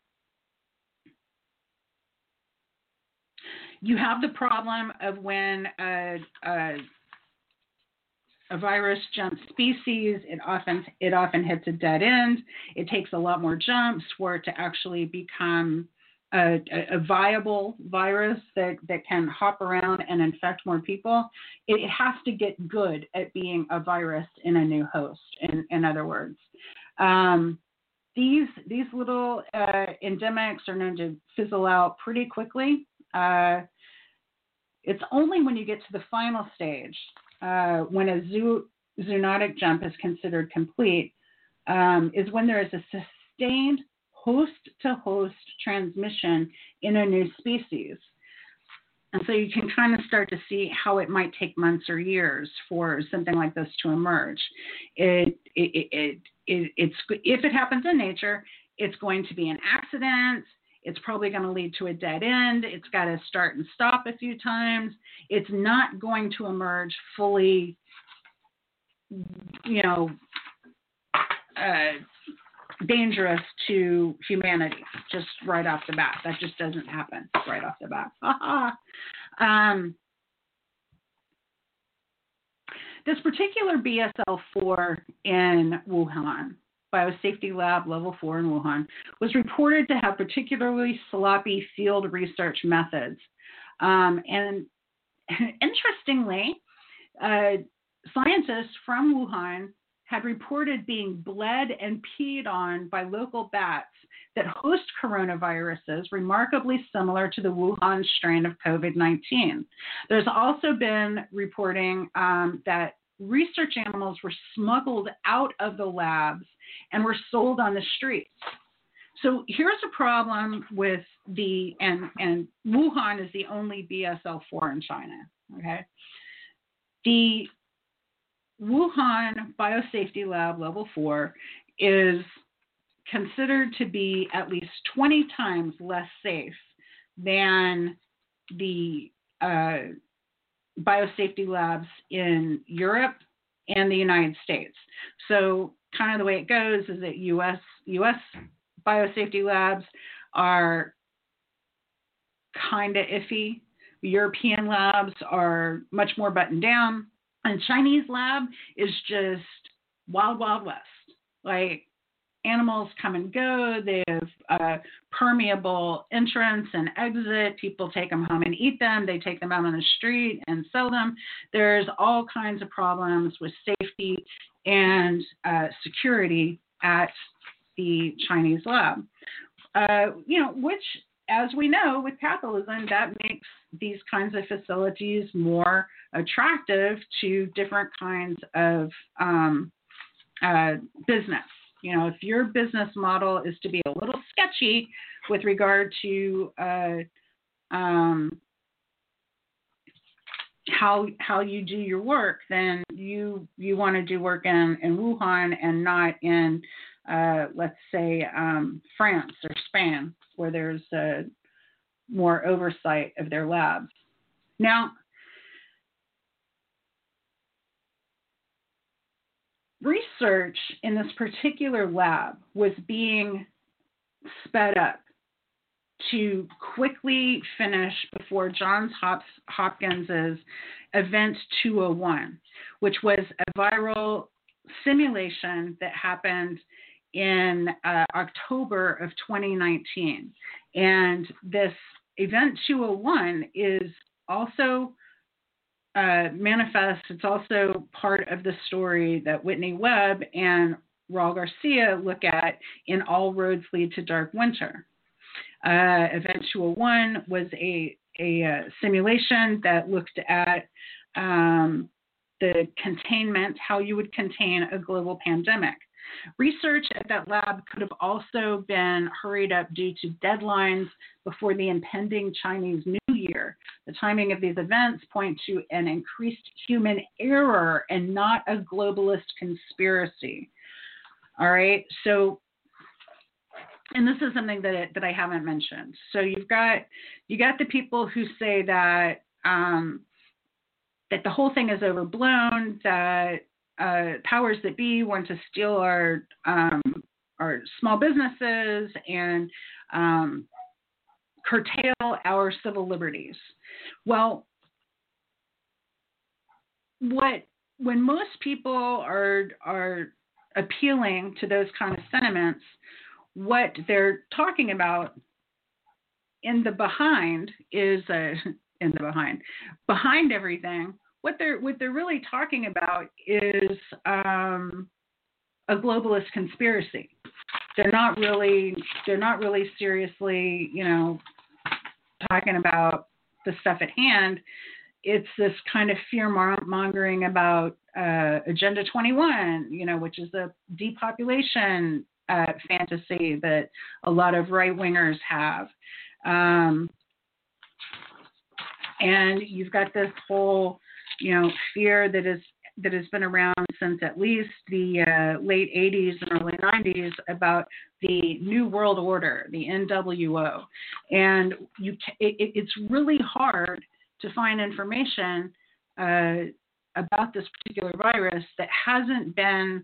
you have the problem of when a, a, a virus jumps species, it often it often hits a dead end. It takes a lot more jumps for it to actually become a, a, viable virus that, that can hop around and infect more people, it, has to get good at being a virus in a new host, in, in other words. Um, these, these little uh, endemics are known to fizzle out pretty quickly. Uh, it's only when you get to the final stage, uh, when a zoo, zoonotic jump is considered complete, um, is when there is a sustained host to host transmission in a new species. And so you can kind of start to see how it might take months or years for something like this to emerge. It, it, it, it, it's, if it happens in nature, it's going to be an accident. It's probably going to lead to a dead end. It's got to start and stop a few times. It's not going to emerge fully, you know, uh, dangerous to humanity just right off the bat. That just doesn't happen right off the bat. um, this particular BSL 4 in Wuhan, Biosafety Lab Level 4 in Wuhan, was reported to have particularly sloppy field research methods. Um, and interestingly, uh, scientists from Wuhan had reported being bled and peed on by local bats that host coronaviruses remarkably similar to the Wuhan strain of COVID 19. There's also been reporting um, that research animals were smuggled out of the labs and were sold on the streets. So here's a problem with the and and Wuhan is the only BSL four in China. Okay, the Wuhan Biosafety Lab Level 4 is considered to be at least 20 times less safe than the uh, biosafety labs in Europe and the United States. So, kind of the way it goes is that US US biosafety labs are kind of iffy. European labs are much more buttoned down. And Chinese lab is just wild, wild west. Like animals come and go. They have uh, permeable entrance and exit. People take them home and eat them. They take them out on the street and sell them. There's all kinds of problems with safety and uh, security at the Chinese lab. Uh, you know, which, as we know, with capitalism, that makes these kinds of facilities more attractive to different kinds of um, uh, business. You know, if your business model is to be a little sketchy with regard to uh, um, how how you do your work, then you you want to do work in, in Wuhan and not in uh, let's say um, France or Spain, where there's uh, more oversight of their labs. Now, research in this particular lab was being sped up to quickly finish before Johns Hopkins's Event 201, which was a viral simulation that happened in uh, October of 2019. And this Event 201 is also uh, manifest. It's also part of the story that Whitney Webb and Raul Garcia look at in All Roads Lead to Dark Winter. Uh, Event 201 was a, a, a, uh, simulation that looked at um, the containment, how you would contain a global pandemic. Research at that lab could have also been hurried up due to deadlines before the impending Chinese New Year. The timing of these events point to an increased human error and not a globalist conspiracy. All right, so and this is something that that I haven't mentioned. So you've got you got the people who say that um, that the whole thing is overblown, that uh, powers that be want to steal our um, our small businesses and um, curtail our civil liberties. Well, what when most people are are appealing to those kind of sentiments, what they're talking about in the behind is uh, in the behind behind everything. What they're what they're really talking about is um, a globalist conspiracy. They're not really they're not really seriously you know talking about the stuff at hand. It's this kind of fear mongering about uh, Agenda 21, you know, which is the depopulation uh, fantasy that a lot of right wingers have. Um, and you've got this whole, you know, fear that is that has been around since at least the uh, late 80s and early 90s about the New World Order, the NWO, and you it, it's really hard to find information uh, about this particular virus that hasn't been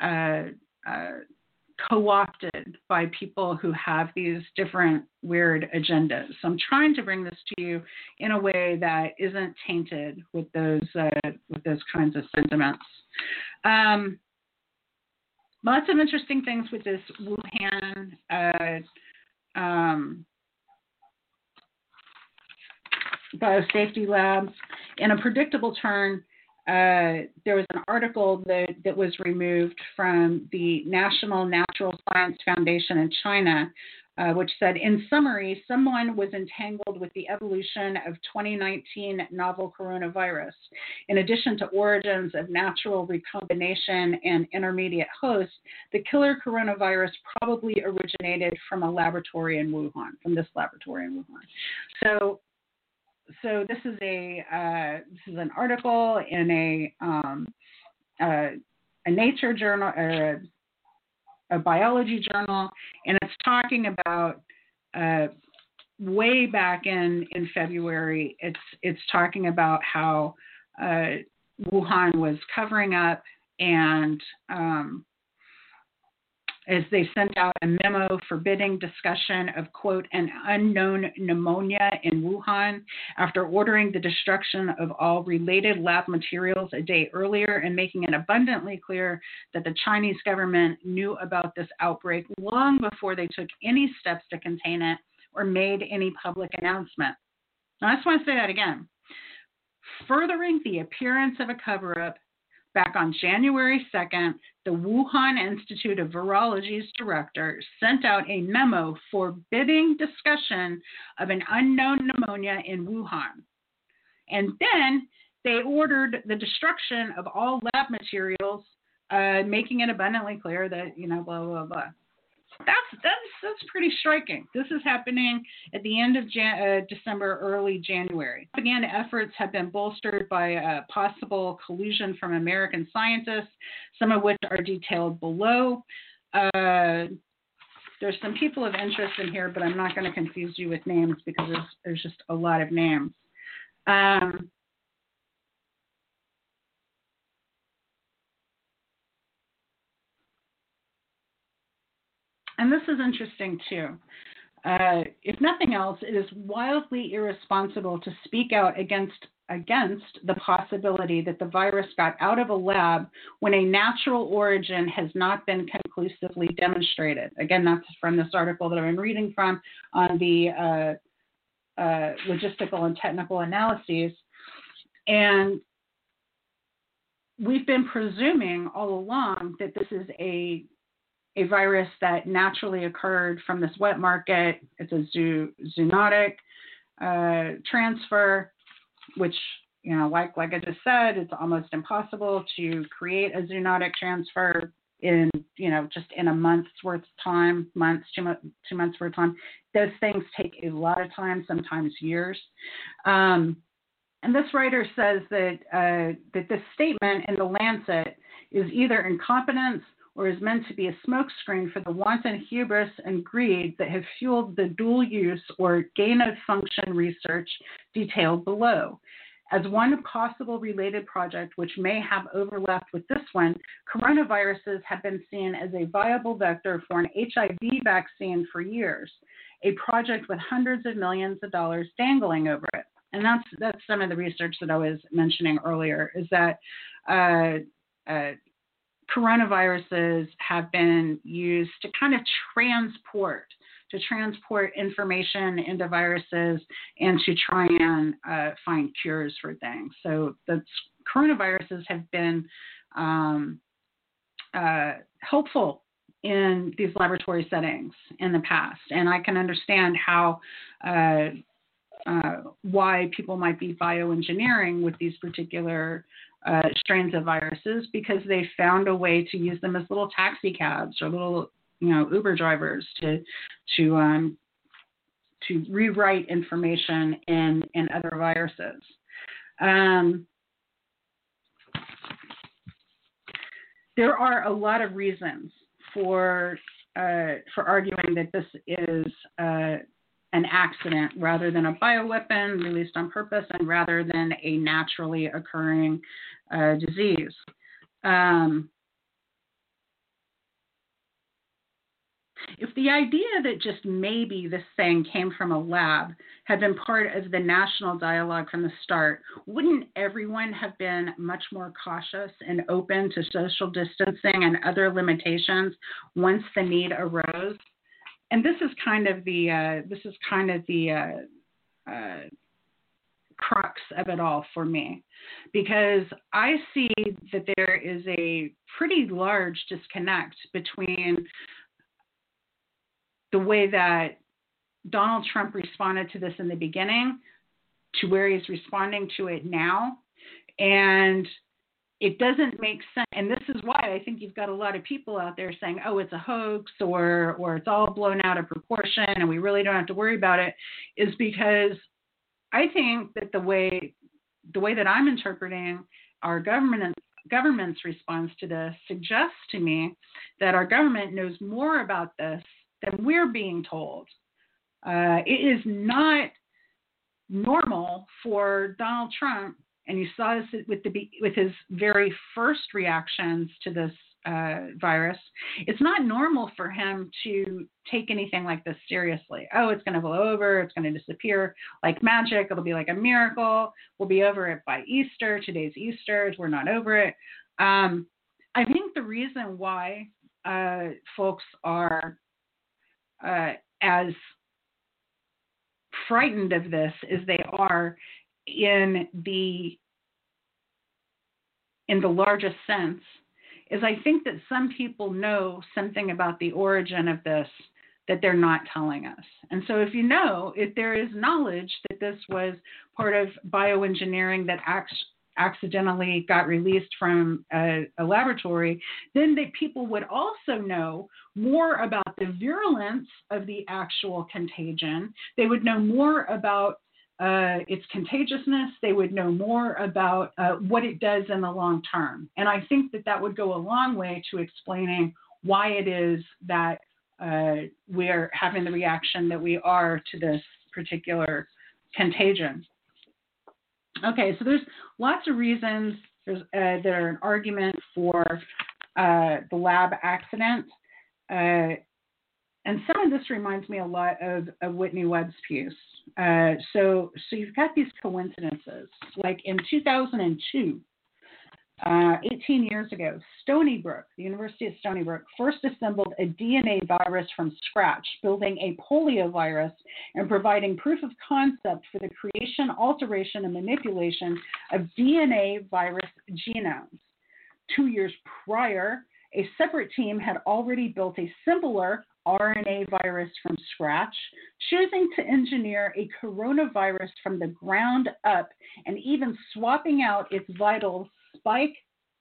uh, uh co-opted by people who have these different weird agendas. So I'm trying to bring this to you in a way that isn't tainted with those uh, with those kinds of sentiments. Um, lots of interesting things with this Wuhan. Uh, um, biosafety labs. In a predictable turn, uh, there was an article that, that was removed from the National Natural Science Foundation in China, uh, which said, in summary, someone was entangled with the evolution of 2019 novel coronavirus. In addition to origins of natural recombination and intermediate hosts, the killer coronavirus probably originated from a laboratory in Wuhan, from this laboratory in Wuhan. So so this is a uh, this is an article in a um, uh, a Nature journal or a, a, biology journal, and it's talking about uh, way back in in February. It's it's talking about how uh, Wuhan was covering up and um, as they sent out a memo forbidding discussion of, quote, an unknown pneumonia in Wuhan after ordering the destruction of all related lab materials a day earlier and making it abundantly clear that the Chinese government knew about this outbreak long before they took any steps to contain it or made any public announcement. Now, I just want to say that again. Furthering the appearance of a cover up Back on January 2nd, the Wuhan Institute of Virology's director sent out a memo forbidding discussion of an unknown pneumonia in Wuhan. And then they ordered the destruction of all lab materials, uh, making it abundantly clear that, you know, blah, blah, blah that's that's that's pretty striking. This is happening at the end of Jan- uh, December, early January. Propaganda efforts have been bolstered by uh, possible collusion from American scientists, some of which are detailed below. Uh, there's some people of interest in here, but I'm not going to confuse you with names because there's, there's just a lot of names. Um, And this is interesting too. Uh, if nothing else, it is wildly irresponsible to speak out against against the possibility that the virus got out of a lab when a natural origin has not been conclusively demonstrated. Again, that's from this article that I've been reading from on the uh, uh, logistical and technical analyses. And we've been presuming all along that this is a a virus that naturally occurred from this wet market. It's a zoo, zoonotic uh, transfer, which you know, like like I just said, it's almost impossible to create a zoonotic transfer in you know just in a month's worth of time, months, two, two months worth of time. Those things take a lot of time, sometimes years. Um, and this writer says that uh, that this statement in the Lancet is either incompetence or is meant to be a smokescreen for the wanton hubris and greed that have fueled the dual use or gain of function research detailed below. As one possible related project which may have overlapped with this one, coronaviruses have been seen as a viable vector for an HIV vaccine for years, a project with hundreds of millions of dollars dangling over it. And that's that's some of the research that I was mentioning earlier. Is that uh, uh, coronaviruses have been used to kind of transport to transport information into viruses and to try and uh, find cures for things. So the coronaviruses have been um, uh, helpful in these laboratory settings in the past, and I can understand how. Uh, uh, why people might be bioengineering with these particular uh, strains of viruses because they found a way to use them as little taxi cabs or little you know Uber drivers to to um, to rewrite information in in other viruses. Um, there are a lot of reasons for uh, for arguing that this is uh, an accident rather than a bioweapon released on purpose and rather than a naturally occurring uh, disease. Um, if the idea that just maybe this thing came from a lab had been part of the national dialogue from the start, wouldn't everyone have been much more cautious and open to social distancing and other limitations once the need arose? And this is kind of the uh, this is kind of the uh, uh, crux of it all for me, because I see that there is a pretty large disconnect between the way that Donald Trump responded to this in the beginning to where he's responding to it now. And it doesn't make sense. And this is why I think you've got a lot of people out there saying, oh, it's a hoax or, or it's all blown out of proportion and we really don't have to worry about it, is because I think that the way the way that I'm interpreting our government government's response to this suggests to me that our government knows more about this than we're being told. Uh, it is not normal for Donald Trump, and you saw this with the with his very first reactions to this uh, virus. It's not normal for him to take anything like this seriously. Oh, it's going to blow over. It's going to disappear like magic. It'll be like a miracle. We'll be over it by Easter. Today's Easter. We're not over it. Um, I think the reason why uh, folks are uh, as frightened of this as they are in the in the largest sense is I think that some people know something about the origin of this that they're not telling us. And so if you know, if there is knowledge that this was part of bioengineering that accidentally got released from a, a laboratory, then that people would also know more about the virulence of the actual contagion. They would know more about uh, its contagiousness. They would know more about uh, what it does in the long term. And I think that that would go a long way to explaining why it is that uh, we're having the reaction that we are to this particular contagion. Okay, so there's lots of reasons there's, uh, that are an argument for uh, the lab accident. Uh, and some of this reminds me a lot of, of Whitney Webb's piece. Uh, so, so you've got these coincidences. Like in 2002, uh, 18 years ago, Stony Brook, the University of Stony Brook, first assembled a DNA virus from scratch, building a poliovirus and providing proof of concept for the creation, alteration, and manipulation of DNA virus genomes. Two years prior, a separate team had already built a simpler RNA virus from scratch, choosing to engineer a coronavirus from the ground up and even swapping out its vital spike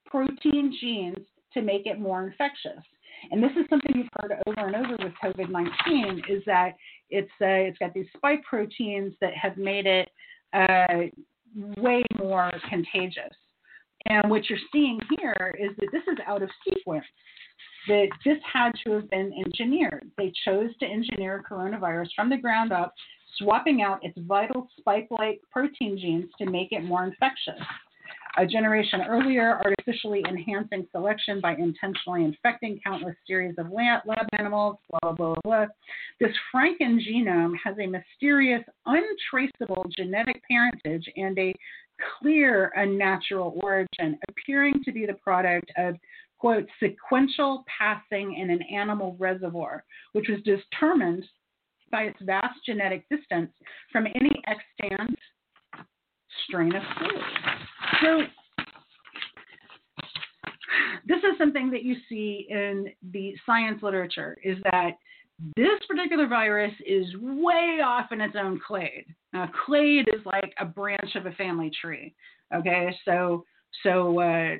protein genes to make it more infectious. And this is something you've heard over and over with COVID-19 is that it's uh, it's got these spike proteins that have made it uh, way more contagious. And what you're seeing here is that this is out of sequence. That this had to have been engineered. They chose to engineer coronavirus from the ground up, swapping out its vital spike-like protein genes to make it more infectious a generation earlier, artificially enhancing selection by intentionally infecting countless series of lab animals, blah, blah, blah, blah. This Franken genome has a mysterious, untraceable genetic parentage and a clear unnatural origin, appearing to be the product of quote, sequential passing in an animal reservoir, which was determined by its vast genetic distance from any extant strain of flu. So this is something that you see in the science literature is that this particular virus is way off in its own clade. Now, clade is like a branch of a family tree. Okay, so so uh,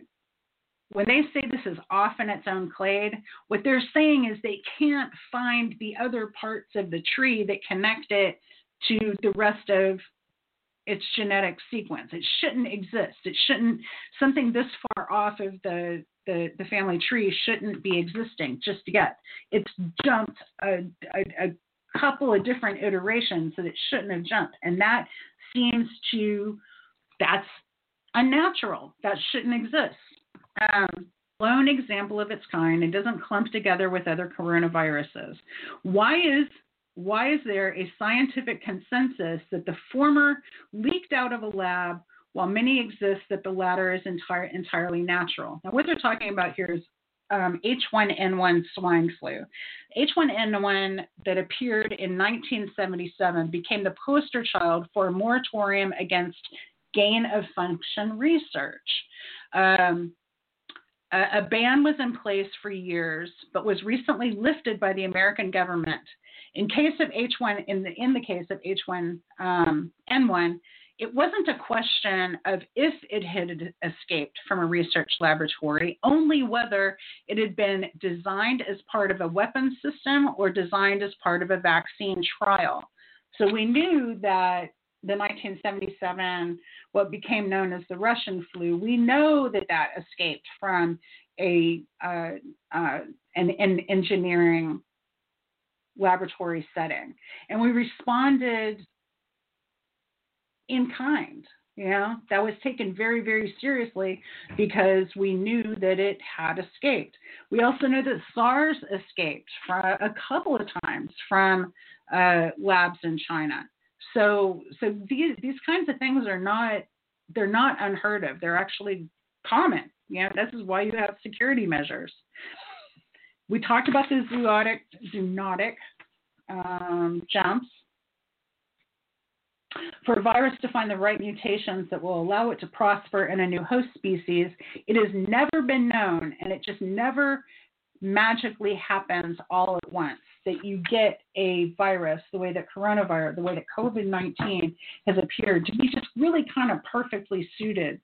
when they say this is off in its own clade, what they're saying is they can't find the other parts of the tree that connect it to the rest of its genetic sequence. It shouldn't exist. It shouldn't something this far off of the the, the family tree shouldn't be existing just yet. It's jumped a, a, a couple of different iterations that it shouldn't have jumped, and that seems to that's unnatural. That shouldn't exist. Um, lone example of its kind. It doesn't clump together with other coronaviruses. Why is why is there a scientific consensus that the former leaked out of a lab while many exist that the latter is entire, entirely natural? Now, what they're talking about here is um, H1N1 swine flu. H1N1 that appeared in 1977 became the poster child for a moratorium against gain of function research. Um, a, a ban was in place for years, but was recently lifted by the American government. In case of H1, in the in the case of H1N1, um, it wasn't a question of if it had escaped from a research laboratory, only whether it had been designed as part of a weapons system or designed as part of a vaccine trial. So we knew that the 1977, what became known as the Russian flu, we know that that escaped from a uh, uh, an, an engineering laboratory setting, and we responded in kind. You know, that was taken very, very seriously because we knew that it had escaped. We also know that SARS escaped from a couple of times from uh, labs in China. So so these these kinds of things are not they're not unheard of. They're actually common. Know, this is why you have security measures. We talked about the zoonotic zoonotic um, jumps. For a virus to find the right mutations that will allow it to prosper in a new host species, it has never been known, and it just never magically happens all at once that you get a virus the way that coronavirus, the way that COVID 19 has appeared to be just really kind of perfectly suited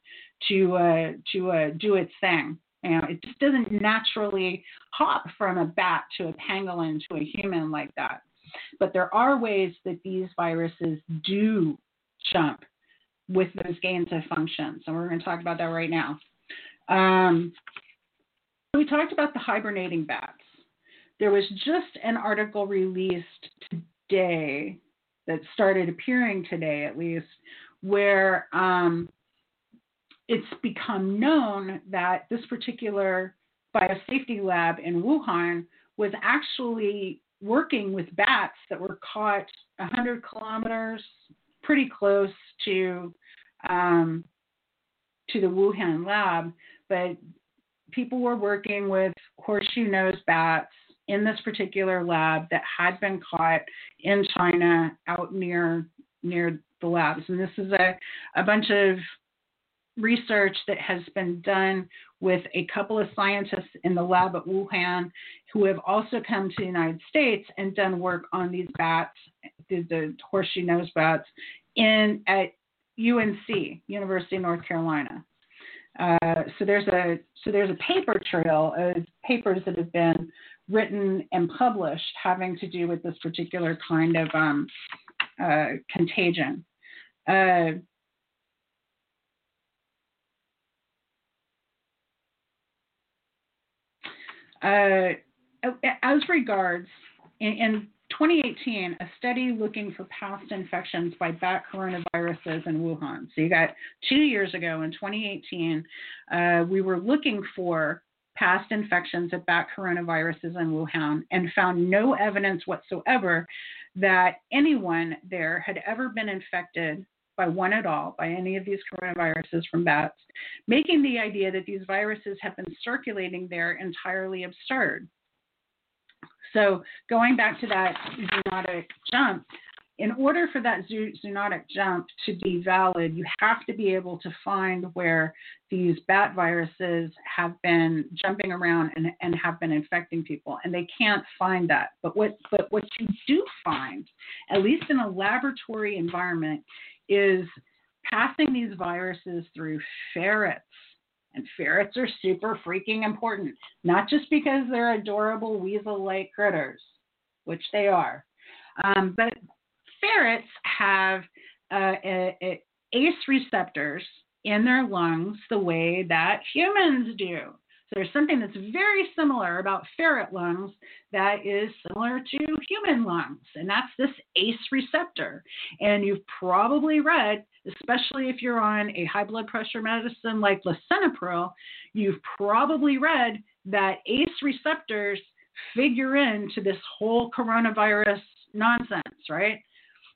to, uh, to uh, do its thing. You know, it just doesn't naturally hop from a bat to a pangolin to a human like that. But there are ways that these viruses do jump with those gains of functions, and we're going to talk about that right now. Um, we talked about the hibernating bats. There was just an article released today that started appearing today, at least, where um, it's become known that this particular biosafety lab in Wuhan was actually working with bats that were caught 100 kilometers, pretty close to um, to the Wuhan lab, but people were working with horseshoe nose bats in this particular lab that had been caught in China out near near the labs. And this is a, a bunch of research that has been done with a couple of scientists in the lab at Wuhan who have also come to the United States and done work on these bats, the, the horseshoe nose bats, in at UNC, University of North Carolina. Uh, so there's a so there's a paper trail of papers that have been written and published having to do with this particular kind of um, uh, contagion. Uh, uh as regards in, 2018, a study looking for past infections by bat coronaviruses in Wuhan. So you got two years ago in 2018, uh, we were looking for past infections of bat coronaviruses in Wuhan and found no evidence whatsoever that anyone there had ever been infected by one at all, by any of these coronaviruses from bats, making the idea that these viruses have been circulating there entirely absurd. So, going back to that zoonotic jump, in order for that zoonotic jump to be valid, you have to be able to find where these bat viruses have been jumping around and, and have been infecting people, and they can't find that. But what but what you do find, at least in a laboratory environment, is passing these viruses through ferrets. And ferrets are super freaking important, not just because they're adorable weasel like critters, which they are, um, but ferrets have uh, a, a ACE receptors in their lungs the way that humans do. So there's something that's very similar about ferret lungs that is similar to human lungs, and that's this ACE receptor. And you've probably read, especially if you're on a high blood pressure medicine like lisinopril, you've probably read that ACE receptors figure into this whole coronavirus nonsense, right?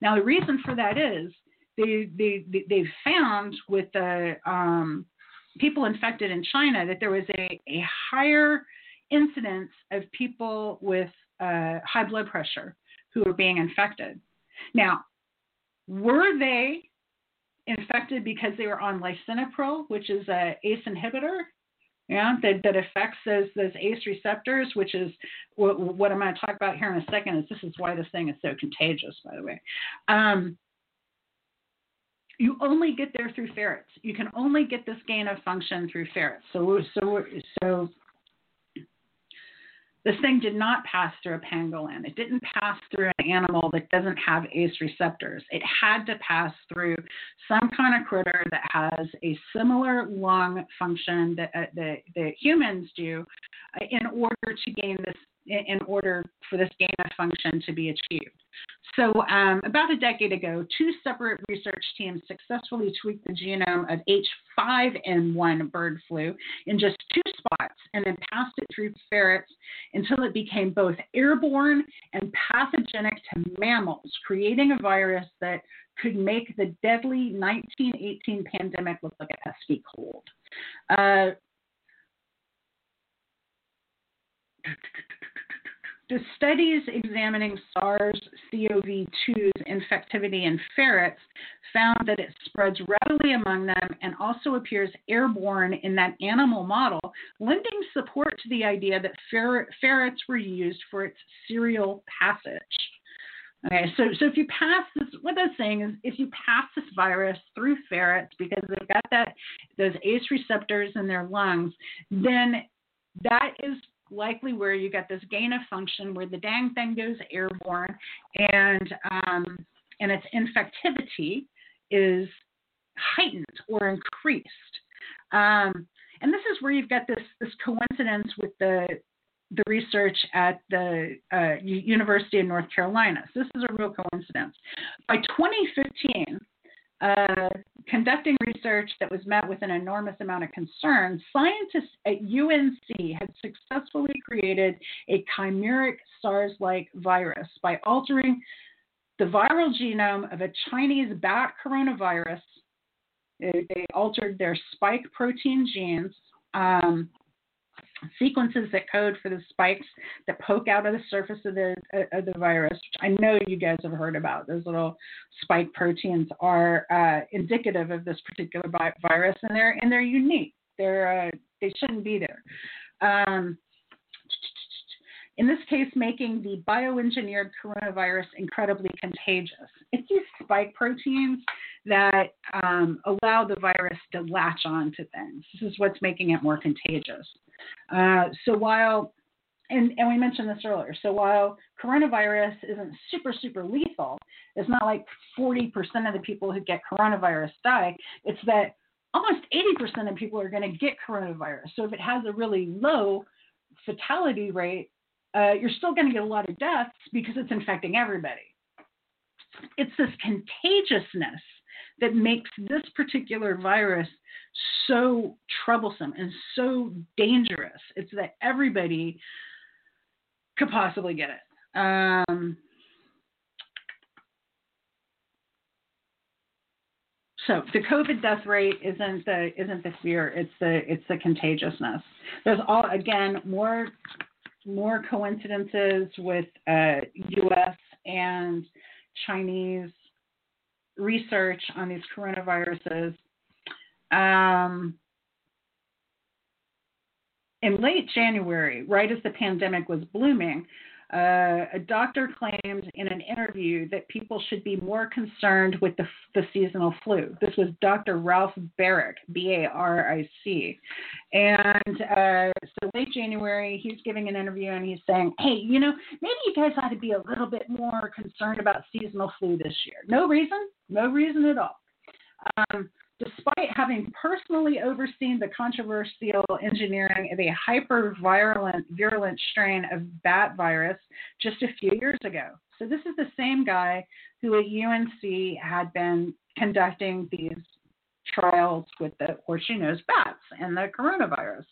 Now, the reason for that is they, they, they, have found with the um, people infected in China that there was a, a higher incidence of people with uh, high blood pressure who were being infected. Now, were they infected because they were on lisinopril, which is a ACE inhibitor? yeah, that, that affects those those ACE receptors, which is what, what I'm going to talk about here in a second. Is this is why this thing is so contagious, by the way. Um, you only get there through ferrets. You can only get this gain of function through ferrets. So so so this thing did not pass through a pangolin. It didn't pass through an animal that doesn't have ACE receptors. It had to pass through some kind of critter that has a similar lung function that, uh, that, that humans do uh, in order to gain this in order for this gain of function to be achieved. So, um, about a decade ago, two separate research teams successfully tweaked the genome of H5N1 bird flu in just two spots and then passed it through ferrets until it became both airborne and pathogenic to mammals, creating a virus that could make the deadly 1918 pandemic look like a pesky cold. Uh, the studies examining SARS CoV 2's infectivity in ferrets found that it spreads readily among them and also appears airborne in that animal model, lending support to the idea that fer- ferrets were used for its serial passage. Okay, so so if you pass this, what that's saying is if you pass this virus through ferrets because they've got that those ACE receptors in their lungs, then that is likely where you get this gain of function where the dang thing goes airborne and um, and its infectivity is heightened or increased. Um, and this is where you've got this this coincidence with the the research at the uh, University of North Carolina. So this is a real coincidence. By 2015, uh, conducting research that was met with an enormous amount of concern, scientists at UNC had successfully created a chimeric SARS like virus by altering the viral genome of a Chinese bat coronavirus. They, altered their spike protein genes. Um, sequences that code for the spikes that poke out of the surface of the uh, of the virus, which I know you guys have heard about. Those little spike proteins are uh, indicative of this particular virus, and they're and they're unique. They're uh, they shouldn't be there. Um, in this case, making the bioengineered coronavirus incredibly contagious. It's these spike proteins that um, allow the virus to latch on to things. This is what's making it more contagious. Uh, so while and, and we mentioned this earlier. So while coronavirus isn't super, super lethal, it's not like 40% of the people who get coronavirus die. It's that almost 80% of people are going to get coronavirus. So if it has a really low fatality rate, uh, you're still going to get a lot of deaths because it's infecting everybody. It's this contagiousness that makes this particular virus so troublesome and so dangerous. It's that everybody could possibly get it. Um, so the COVID death rate isn't the isn't the fear, it's the it's the contagiousness. There's all again more more coincidences with uh, U.S. and Chinese research on these coronaviruses. Um, in late January, right as the pandemic was blooming, uh, a doctor claimed in an interview that people should be more concerned with the, the seasonal flu. This was Dr. Ralph Barrick, B A R I C. And uh, so late January, he's giving an interview and he's saying, hey, you know, maybe you guys ought to be a little bit more concerned about seasonal flu this year. No reason, no reason at all. Um, despite having personally overseen the controversial engineering of a hyper-virulent virulent strain of bat virus just a few years ago. So this is the same guy who at UNC had been conducting these trials with the horseshoe-nosed bats and the coronavirus.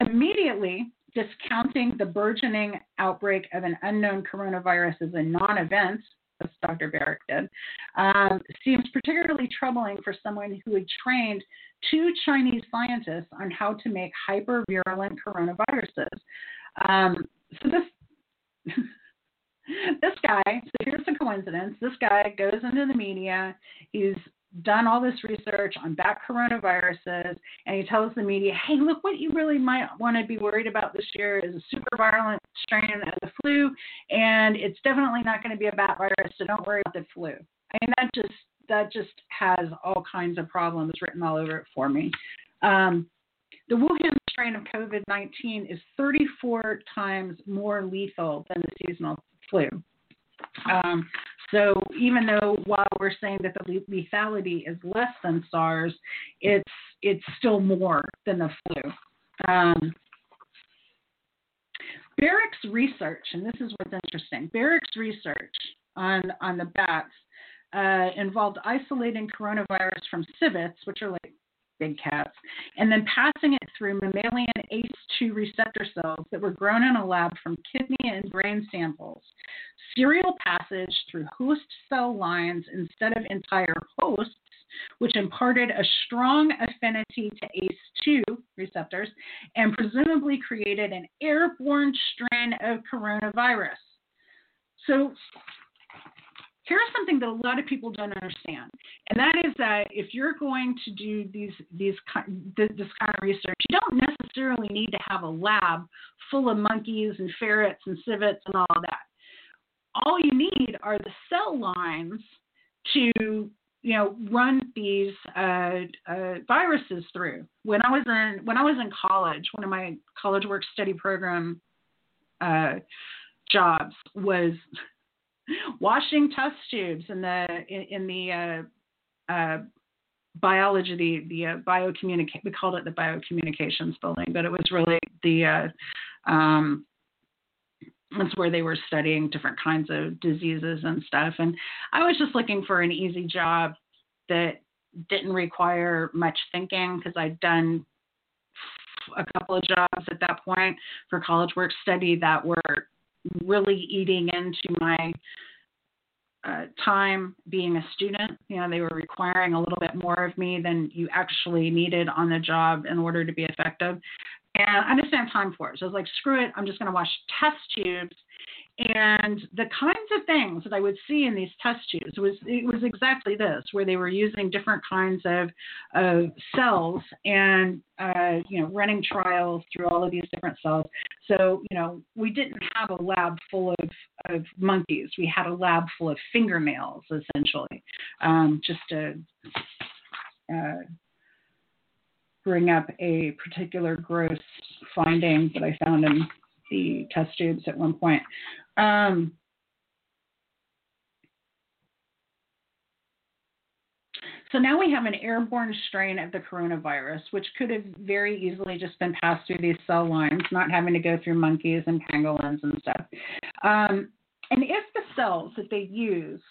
Immediately discounting the burgeoning outbreak of an unknown coronavirus as a non-event as Dr. Barrick did, um, seems particularly troubling for someone who had trained two Chinese scientists on how to make hypervirulent coronaviruses. Um, so this. this guy, so here's the coincidence. This guy goes into the media. He's done all this research on bat coronaviruses, and he tells the media, hey, look, what you really might want to be worried about this year is a super virulent strain of the flu, and it's definitely not going to be a bat virus, so don't worry about the flu. I mean, that just that just has all kinds of problems written all over it for me. Um, the Wuhan strain of COVID 19 is 34 times more lethal than the seasonal flu. Um, so even though while we're saying that the lethality is less than SARS, it's it's still more than the flu. Um, Baric's research, and this is what's interesting. Baric's research on on the bats uh, involved isolating coronavirus from civets, which are like big cats, and then passing it through mammalian ACE2 receptor cells that were grown in a lab from kidney and brain samples. Serial passage through host cell lines instead of entire hosts, which imparted a strong affinity to ACE2 receptors and presumably created an airborne strain of coronavirus. So here's something that a lot of people don't understand, and that is that if you're going to do these these this kind of research, you don't necessarily need to have a lab full of monkeys and ferrets and civets and all that. All you need are the cell lines to you know run these uh, uh, viruses through. When I was in when I was in college, one of my college work study program uh, jobs was washing test tubes in the in, in the uh, uh, biology, the the uh. We called it the biocommunications building, but it was really the uh, um, that's where they were studying different kinds of diseases and stuff. And I was just looking for an easy job that didn't require much thinking because I'd done a couple of jobs at that point for college work study that were really eating into my uh, time being a student. You know, they were requiring a little bit more of me than you actually needed on the job in order to be effective. And I just didn't have time for it. So I was like, screw it, I'm just going to wash test tubes and the kinds of things that I would see in these test tubes was it was exactly this, where they were using different kinds of, of cells and uh, you know running trials through all of these different cells. So you know we didn't have a lab full of, of monkeys. We had a lab full of fingernails essentially, um, just to uh, bring up a particular gross finding that I found in the test tubes at one point. Um, so now we have an airborne strain of the coronavirus, which could have very easily just been passed through these cell lines, not having to go through monkeys and pangolins and stuff. Um, and if the cells that they used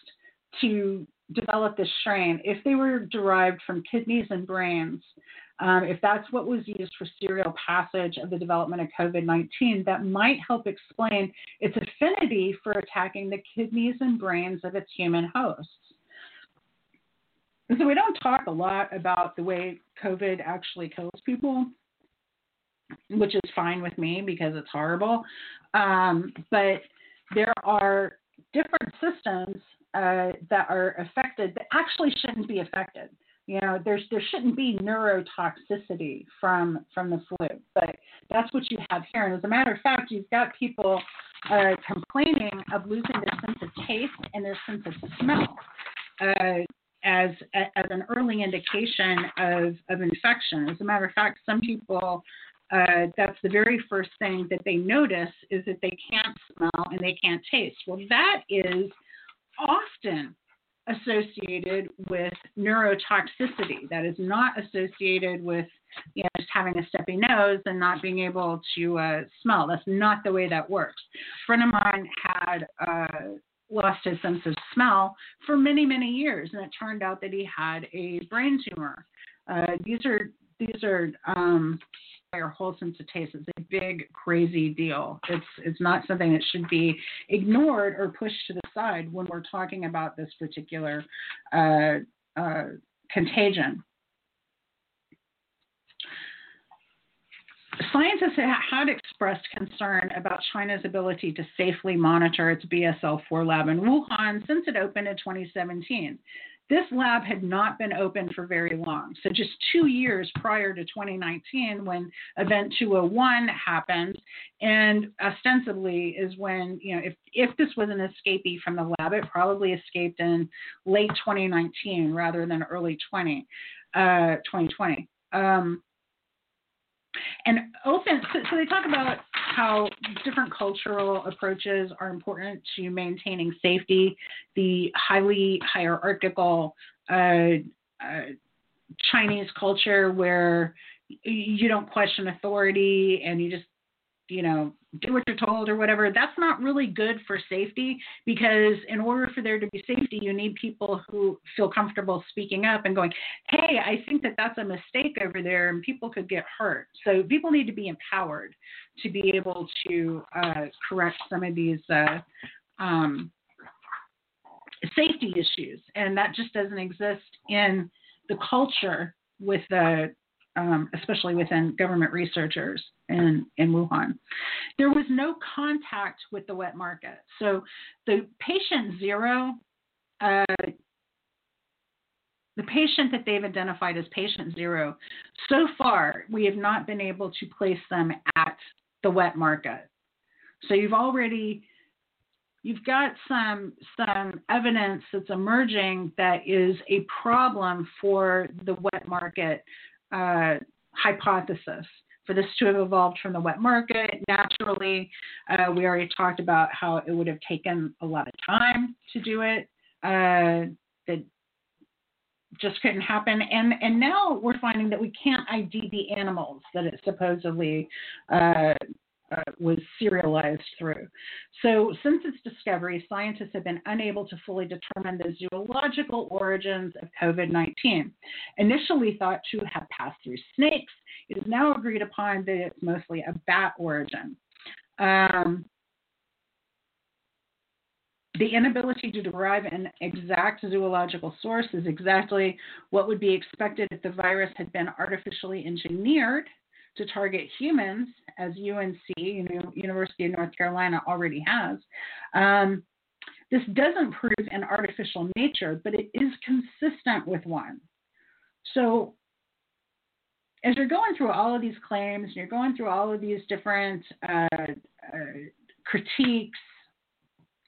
to develop this strain, if they were derived from kidneys and brains, um, if that's what was used for serial passage of the development of COVID 19, that might help explain its affinity for attacking the kidneys and brains of its human hosts. And so we don't talk a lot about the way COVID actually kills people, which is fine with me because it's horrible. Um, but there are different systems uh, that are affected that actually shouldn't be affected. You know, there's there shouldn't be neurotoxicity from from the flu, but that's what you have here. And as a matter of fact, you've got people uh, complaining of losing their sense of taste and their sense of smell. Uh, as, as an early indication of, of infection. As a matter of fact, some people uh, that's the very first thing that they notice is that they can't smell and they can't taste. Well, that is often associated with neurotoxicity. That is not associated with you know, just having a stuffy nose and not being able to uh, smell. That's not the way that works. A friend of mine had uh, lost his sense of smell for many, many years, and it turned out that he had a brain tumor. Uh, these are these are um, our whole taste. It's a big, crazy deal. It's it's not something that should be ignored or pushed to the side when we're talking about this particular uh, uh, contagion. Scientists had expressed concern about China's ability to safely monitor its BSL 4 lab in Wuhan since it opened in 2017. This lab had not been open for very long. So, just two years prior to 2019, when Event 201 happened, and ostensibly is when, you know, if, if this was an escapee from the lab, it probably escaped in late 2019 rather than early 20, uh, 2020. Um, and open, so, so they talk about how different cultural approaches are important to maintaining safety. The highly hierarchical uh, uh, Chinese culture where you don't question authority and you just you know, do what you're told or whatever, that's not really good for safety because in order for there to be safety, you need people who feel comfortable speaking up and going, hey, I think that that's a mistake over there and people could get hurt. So people need to be empowered to be able to uh, correct some of these uh, um, safety issues. And that just doesn't exist in the culture with the um, especially within government researchers in, in Wuhan. There was no contact with the wet market. So the patient zero, uh, the patient that they've identified as patient zero, so far we have not been able to place them at the wet market. So you've already you've got some some evidence that's emerging that is a problem for the wet market uh, hypothesis for this to have evolved from the wet market naturally. Uh, we already talked about how it would have taken a lot of time to do it. Uh, that just couldn't happen. And and now we're finding that we can't ID the animals that it supposedly uh, uh, was serialized through. So, since its discovery, scientists have been unable to fully determine the zoological origins of COVID 19. Initially thought to have passed through snakes, it is now agreed upon that it's mostly a bat origin. Um, the inability to derive an exact zoological source is exactly what would be expected if the virus had been artificially engineered to target humans, as UNC, University of North Carolina, already has. Um, this doesn't prove an artificial nature, but it is consistent with one. So, as you're going through all of these claims, and you're going through all of these different uh, uh, critiques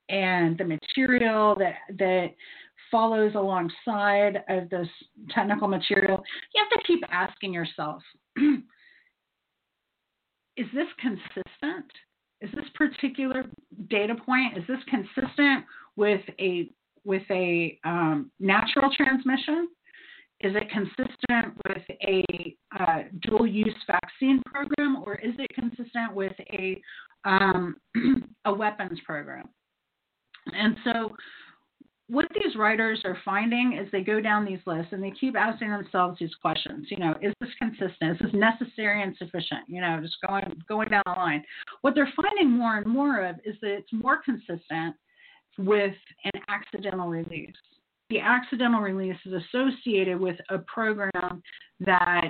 and the material that that follows alongside of this technical material, you have to keep asking yourself is this consistent? Is this particular data point is this consistent with a with a um, natural transmission? Is it consistent with a uh, dual use vaccine program, or is it consistent with a um, a weapons program? And so, what these writers are finding is they go down these lists and they keep asking themselves these questions. You know, is this consistent? Is this necessary and sufficient? You know, just going going down the line. What they're finding more and more of is that it's more consistent with an accidental release. the accidental release is associated with a program that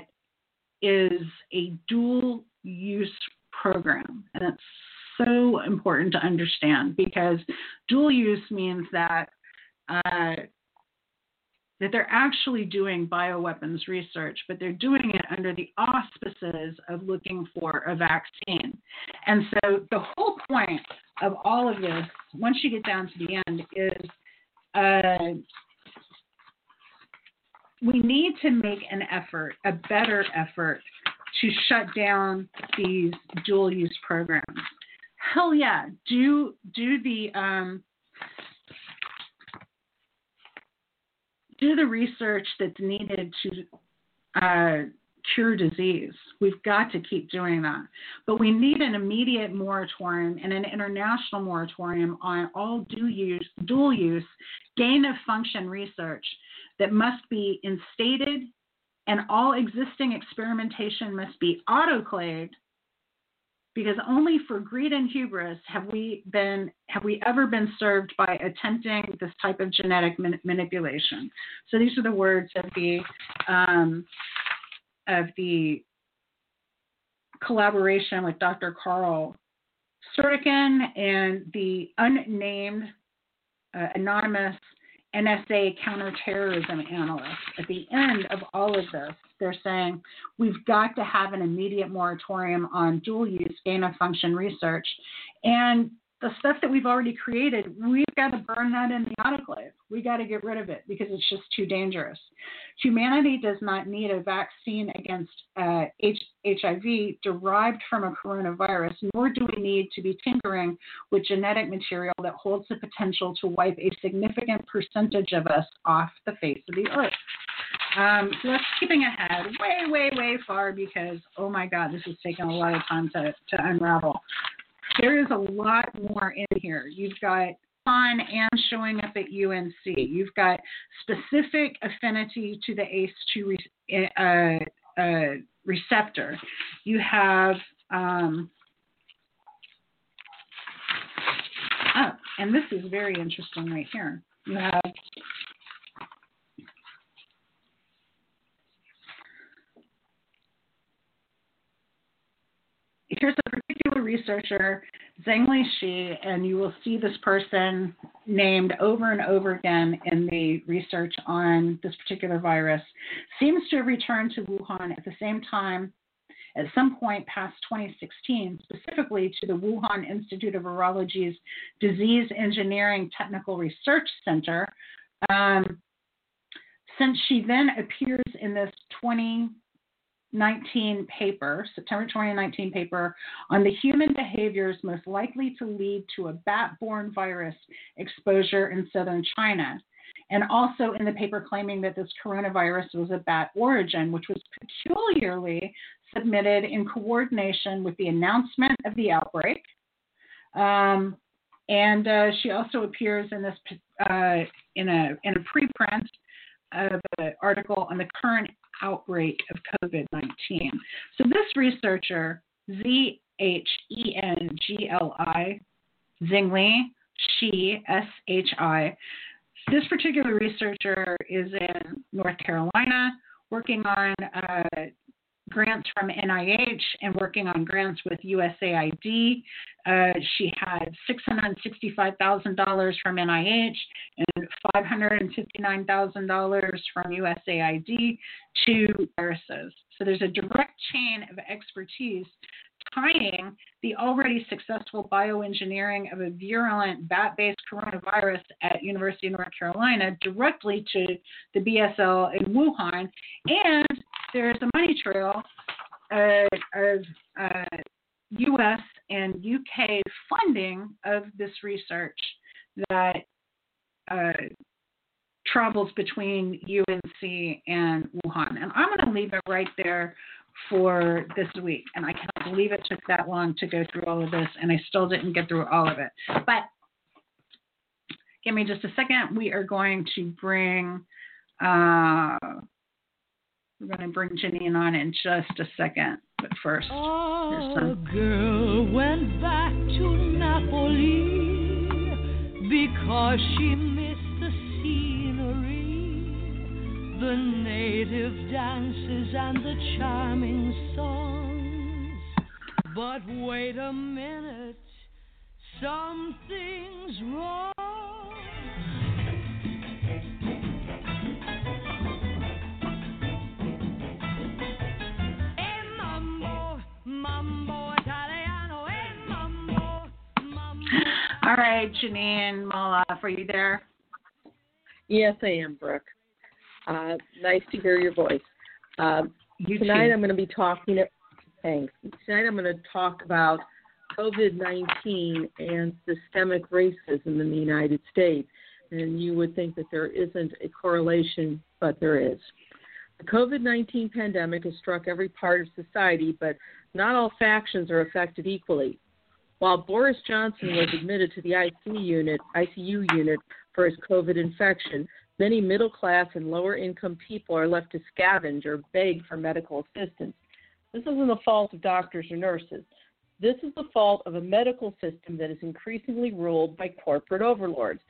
is a dual use program. And it's so important to understand because dual use means that uh, that they're actually doing bioweapons research, but they're doing it under the auspices of looking for a vaccine. And so the whole point of all of this, once you get down to the end, is uh, we need to make an effort, a better effort, to shut down these dual use programs. Hell yeah, do do the um, do the research that's needed to uh, cure disease. We've got to keep doing that. But we need an immediate moratorium and an international moratorium on all dual use, dual use gain of function research that must be instated and all existing experimentation must be autoclaved because only for greed and hubris have we been have we ever been served by attempting this type of genetic man- manipulation. So these are the words of the um, of the collaboration with Dr. Carl Surdikin and the unnamed uh, anonymous NSA counterterrorism analyst. At the end of all of this, they're saying we've got to have an immediate moratorium on dual use gain of function research. And the stuff that we've already created, we've got to burn that in the autoclave. We got to get rid of it because it's just too dangerous. Humanity does not need a vaccine against uh, H- HIV derived from a coronavirus, nor do we need to be tinkering with genetic material that holds the potential to wipe a significant percentage of us off the face of the earth. Um, so that's skipping ahead way, way, way far because, oh my God, this is taking a lot of time to, to unravel there is a lot more in here. You've got fun and showing up at UNC. You've got specific affinity to the ACE2 re- uh, uh, receptor. You have um, oh, and this is very interesting right here. You have here's a particular researcher, Zhang Li Shi, and you will see this person named over and over again in the research on this particular virus, seems to have returned to Wuhan at the same time at some point past 2016, specifically to the Wuhan Institute of Virology's Disease Engineering Technical Research Center. Um, since she then appears in this 20 19 paper, September 2019 paper, on the human behaviors most likely to lead to a bat borne virus exposure in southern China. And also in the paper claiming that this coronavirus was of bat origin, which was peculiarly submitted in coordination with the announcement of the outbreak. Um, and uh, she also appears in this uh, in a in a preprint of an article on the current outbreak of COVID 19. So, this researcher, Z H E N G L I, Zingli, she, S H I, this particular researcher is in North Carolina working on uh, grants from NIH and working on grants with USAID. Uh, she had $665,000 from NIH and $559,000 from USAID to viruses. So there's a direct chain of expertise tying the already successful bioengineering of a virulent bat-based coronavirus at University of North Carolina directly to the BSL in Wuhan, and there's a money trail uh, of uh, U.S. and U.K. funding of this research that uh, travels between UNC and Wuhan. And I'm going to leave it right there for this week. And I can't believe it took that long to go through all of this, and I still didn't get through all of it. But give me just a second. We are going to bring. Uh, we're going to bring Janine on in just a second. But first, oh, some... girl went back to Napoli because she the native dances and the charming songs. But wait a minute, something's wrong. Eh, eh, All right, Janine Mola, are you there? Yes, I am, Brooke. Uh, nice to hear your voice. Uh, you tonight too. I'm going to be talking. Thanks. Tonight I'm going to talk about COVID-19 and systemic racism in the United States. And you would think that there isn't a correlation, but there is. The COVID 19 pandemic has struck every part of society, but not all factions are affected equally. While Boris Johnson was admitted to the ICU unit, ICU unit for his COVID infection, many middle class and lower income people are left to scavenge or beg for medical assistance. This isn't the fault of doctors or nurses. This is the fault of a medical system that is increasingly ruled by corporate overlords.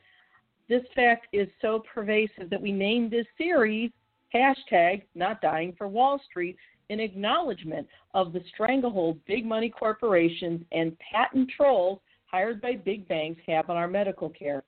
This fact is so pervasive that we named this series hashtag not dying for Wall Street in acknowledgement of the stranglehold big money corporations and patent trolls hired by big banks have on our medical care.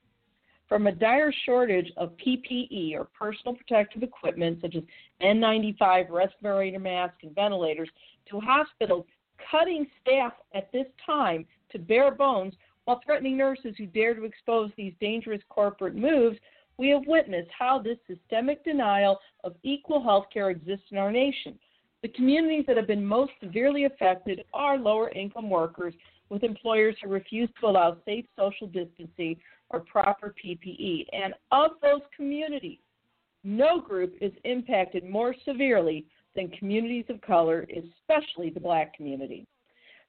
From a dire shortage of PPE or personal protective equipment such as N95, respirator masks, and ventilators to hospitals cutting staff at this time to bare bones while threatening nurses who dare to expose these dangerous corporate moves, we have witnessed how this systemic denial of equal health care exists in our nation. The communities that have been most severely affected are lower income workers with employers who refuse to allow safe social distancing or proper PPE. And of those communities, no group is impacted more severely than communities of color, especially the black community.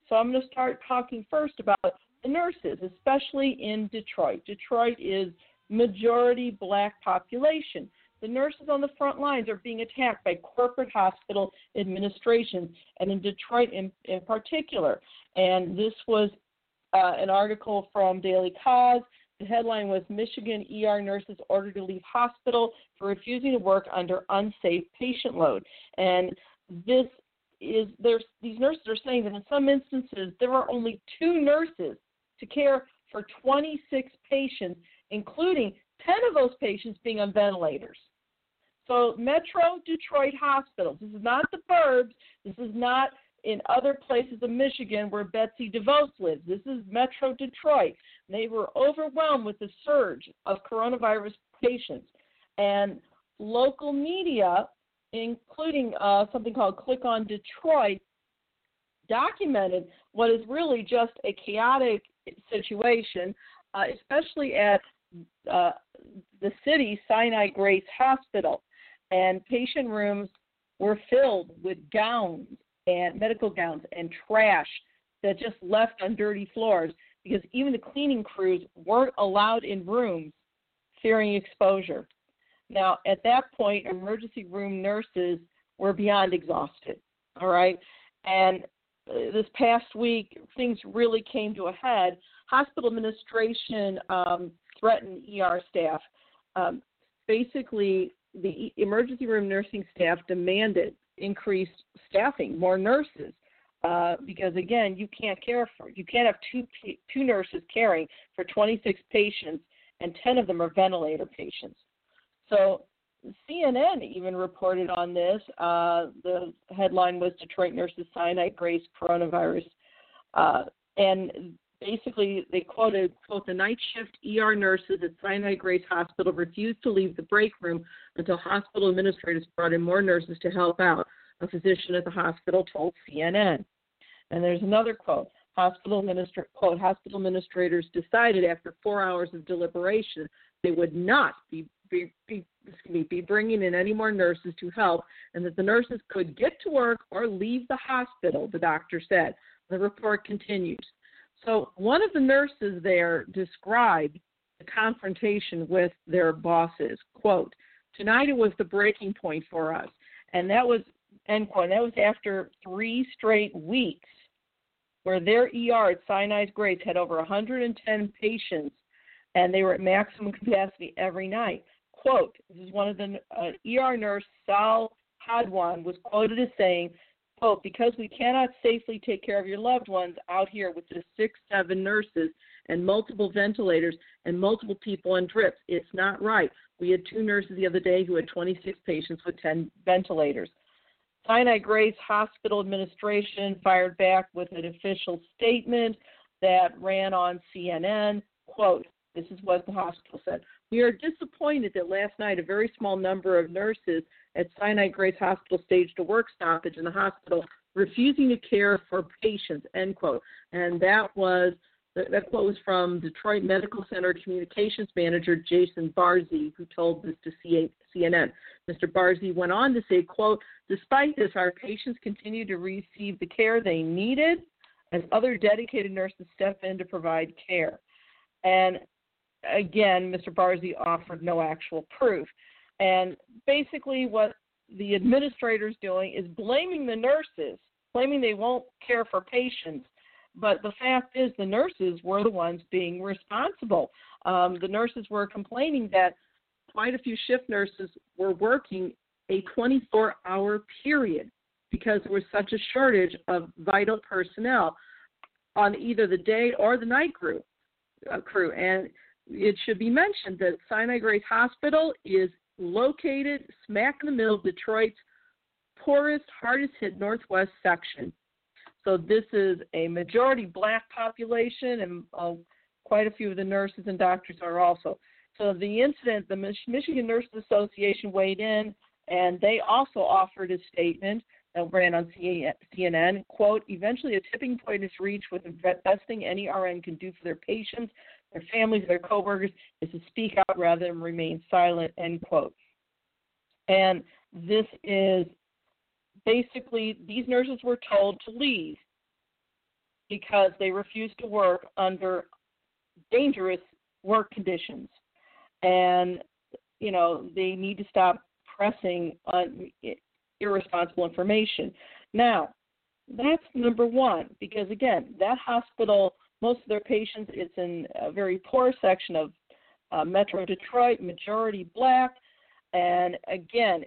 So I'm going to start talking first about the nurses, especially in Detroit. Detroit is majority black population. The nurses on the front lines are being attacked by corporate hospital administrations, and in Detroit in, in particular. And this was uh, an article from Daily Kos. The headline was Michigan ER nurses ordered to leave hospital for refusing to work under unsafe patient load. And this is there's these nurses are saying that in some instances there are only two nurses to care for 26 patients, including 10 of those patients being on ventilators. So Metro Detroit hospitals. This is not the burbs. This is not in other places of Michigan where Betsy DeVos lives. This is Metro Detroit. They were overwhelmed with the surge of coronavirus patients. And local media, including uh, something called Click on Detroit, documented what is really just a chaotic situation, uh, especially at uh, the city Sinai Grace Hospital and patient rooms were filled with gowns and medical gowns and trash that just left on dirty floors because even the cleaning crews weren't allowed in rooms fearing exposure. Now, at that point, emergency room nurses were beyond exhausted. All right. And uh, this past week, things really came to a head. Hospital administration um, threatened ER staff. Um, basically, the emergency room nursing staff demanded increased staffing, more nurses, uh, because again, you can't care for you can't have two two nurses caring for 26 patients, and 10 of them are ventilator patients. So CNN even reported on this. Uh, the headline was Detroit nurses Sinai Grace coronavirus, uh, and basically they quoted quote the night shift ER nurses at Sinai Grace Hospital refused to leave the break room until hospital administrators brought in more nurses to help out. A physician at the hospital told CNN. And there's another quote. Hospital administra- quote, hospital administrators decided after four hours of deliberation they would not be, be, be, be bringing in any more nurses to help and that the nurses could get to work or leave the hospital, the doctor said. The report continues. So one of the nurses there described the confrontation with their bosses. Quote, tonight it was the breaking point for us. And that was end quote. That was after three straight weeks where their ER at Sinai's Grace had over 110 patients and they were at maximum capacity every night. quote, this is one of the uh, ER nurse, Sal Hadwan, was quoted as saying, quote, because we cannot safely take care of your loved ones out here with just six, seven nurses and multiple ventilators and multiple people on drips. It's not right. We had two nurses the other day who had 26 patients with 10 ventilators. Sinai Grace Hospital Administration fired back with an official statement that ran on CNN. Quote, this is what the hospital said. We are disappointed that last night a very small number of nurses at Sinai Grace Hospital staged a work stoppage in the hospital, refusing to care for patients, end quote. And that was that quote was from Detroit Medical Center Communications Manager Jason Barzy, who told this to CNN. Mr. Barzy went on to say, quote, despite this, our patients continue to receive the care they needed as other dedicated nurses step in to provide care. And again, Mr. Barzy offered no actual proof. And basically, what the administrator is doing is blaming the nurses, claiming they won't care for patients. But the fact is, the nurses were the ones being responsible. Um, the nurses were complaining that quite a few shift nurses were working a 24 hour period because there was such a shortage of vital personnel on either the day or the night crew. Uh, crew. And it should be mentioned that Sinai Grace Hospital is located smack in the middle of Detroit's poorest, hardest hit northwest section. So this is a majority black population, and uh, quite a few of the nurses and doctors are also. So the incident, the Michigan Nurses Association weighed in, and they also offered a statement that ran on CNN. Quote: Eventually, a tipping point is reached with the best thing any RN can do for their patients their families, their coworkers, is to speak out rather than remain silent, end quote. And this is basically, these nurses were told to leave because they refused to work under dangerous work conditions. And, you know, they need to stop pressing on irresponsible information. Now, that's number one, because again, that hospital most of their patients, it's in a very poor section of uh, Metro Detroit, majority black, and again,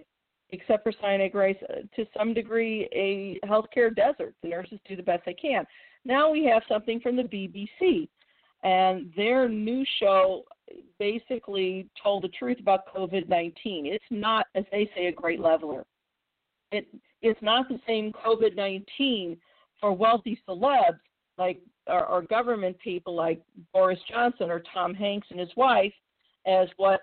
except for Sinai Grace, uh, to some degree, a healthcare desert. The nurses do the best they can. Now we have something from the BBC, and their new show basically told the truth about COVID 19. It's not, as they say, a great leveler. It, it's not the same COVID 19 for wealthy celebs like or, government people like Boris Johnson or Tom Hanks and his wife as what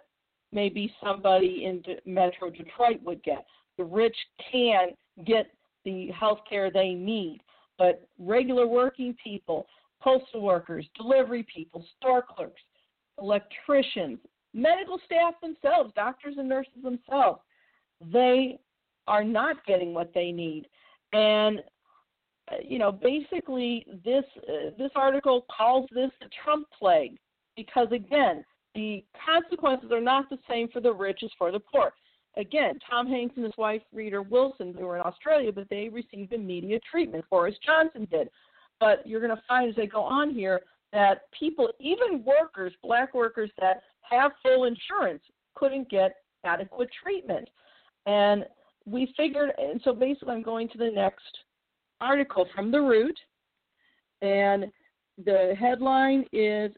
maybe somebody in Metro Detroit would get. The rich can get the health care they need, but regular working people, postal workers, delivery people, store clerks, electricians, medical staff themselves, doctors and nurses themselves, they are not getting what they need. And you know, basically this uh, this article calls this the Trump plague because again, the consequences are not the same for the rich as for the poor. Again, Tom Hanks and his wife Rita Wilson, they were in Australia, but they received immediate treatment. Boris Johnson did. But you're going to find as they go on here that people, even workers, black workers that have full insurance, couldn't get adequate treatment. And we figured, and so basically, I'm going to the next article from The Root, and the headline is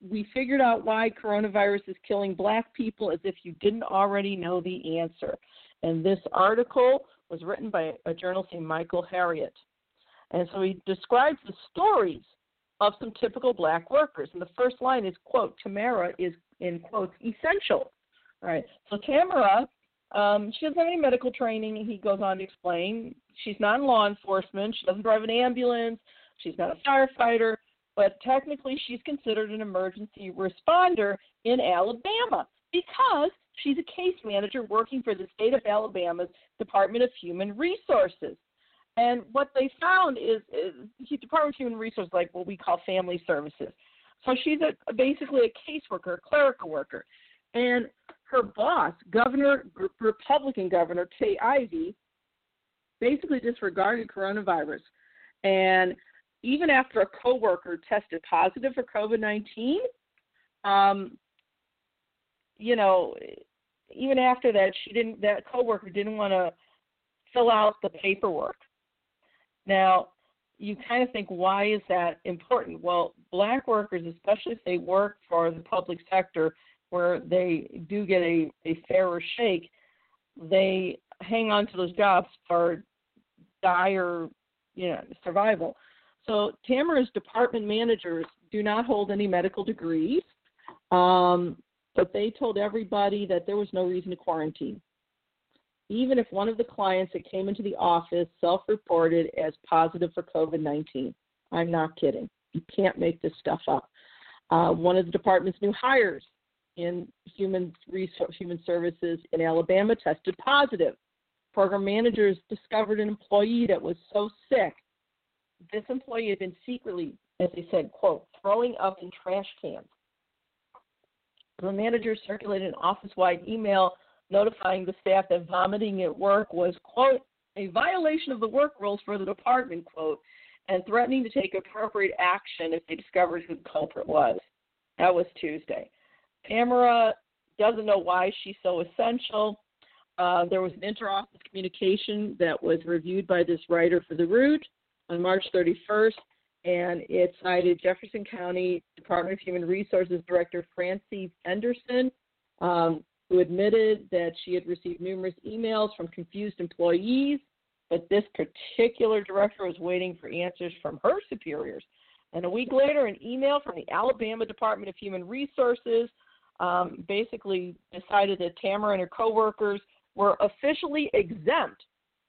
We Figured Out Why Coronavirus is Killing Black People as If You Didn't Already Know the Answer. And this article was written by a journalist named Michael Harriot. And so he describes the stories of some typical black workers. And the first line is, quote, Tamara is, in quotes, essential. All right. So Tamara um, she doesn't have any medical training, he goes on to explain. She's not in law enforcement. She doesn't drive an ambulance. She's not a firefighter. But technically, she's considered an emergency responder in Alabama because she's a case manager working for the state of Alabama's Department of Human Resources. And what they found is, is the Department of Human Resources, like what we call family services. So she's a, basically a caseworker, a clerical worker. And her boss, Governor, Republican Governor Kay Ivey, basically disregarded coronavirus. And even after a coworker tested positive for COVID 19, um, you know, even after that, she didn't. That coworker didn't want to fill out the paperwork. Now, you kind of think, why is that important? Well, black workers, especially if they work for the public sector, where they do get a, a fairer shake, they hang on to those jobs for dire, you know, survival. So Tamara's department managers do not hold any medical degrees, um, but they told everybody that there was no reason to quarantine. Even if one of the clients that came into the office self reported as positive for COVID 19. I'm not kidding. You can't make this stuff up. Uh, one of the department's new hires in human resource, human services in Alabama tested positive. Program managers discovered an employee that was so sick. This employee had been secretly, as they said, quote, throwing up in trash cans. The manager circulated an office-wide email notifying the staff that vomiting at work was, quote, a violation of the work rules for the department, quote, and threatening to take appropriate action if they discovered who the culprit was. That was Tuesday. Tamara doesn't know why she's so essential. Uh, there was an interoffice communication that was reviewed by this writer for the Root on March 31st, and it cited Jefferson County Department of Human Resources Director Francie Henderson, um, who admitted that she had received numerous emails from confused employees, but this particular director was waiting for answers from her superiors. And a week later, an email from the Alabama Department of Human Resources um, basically decided that Tamara and her coworkers were officially exempt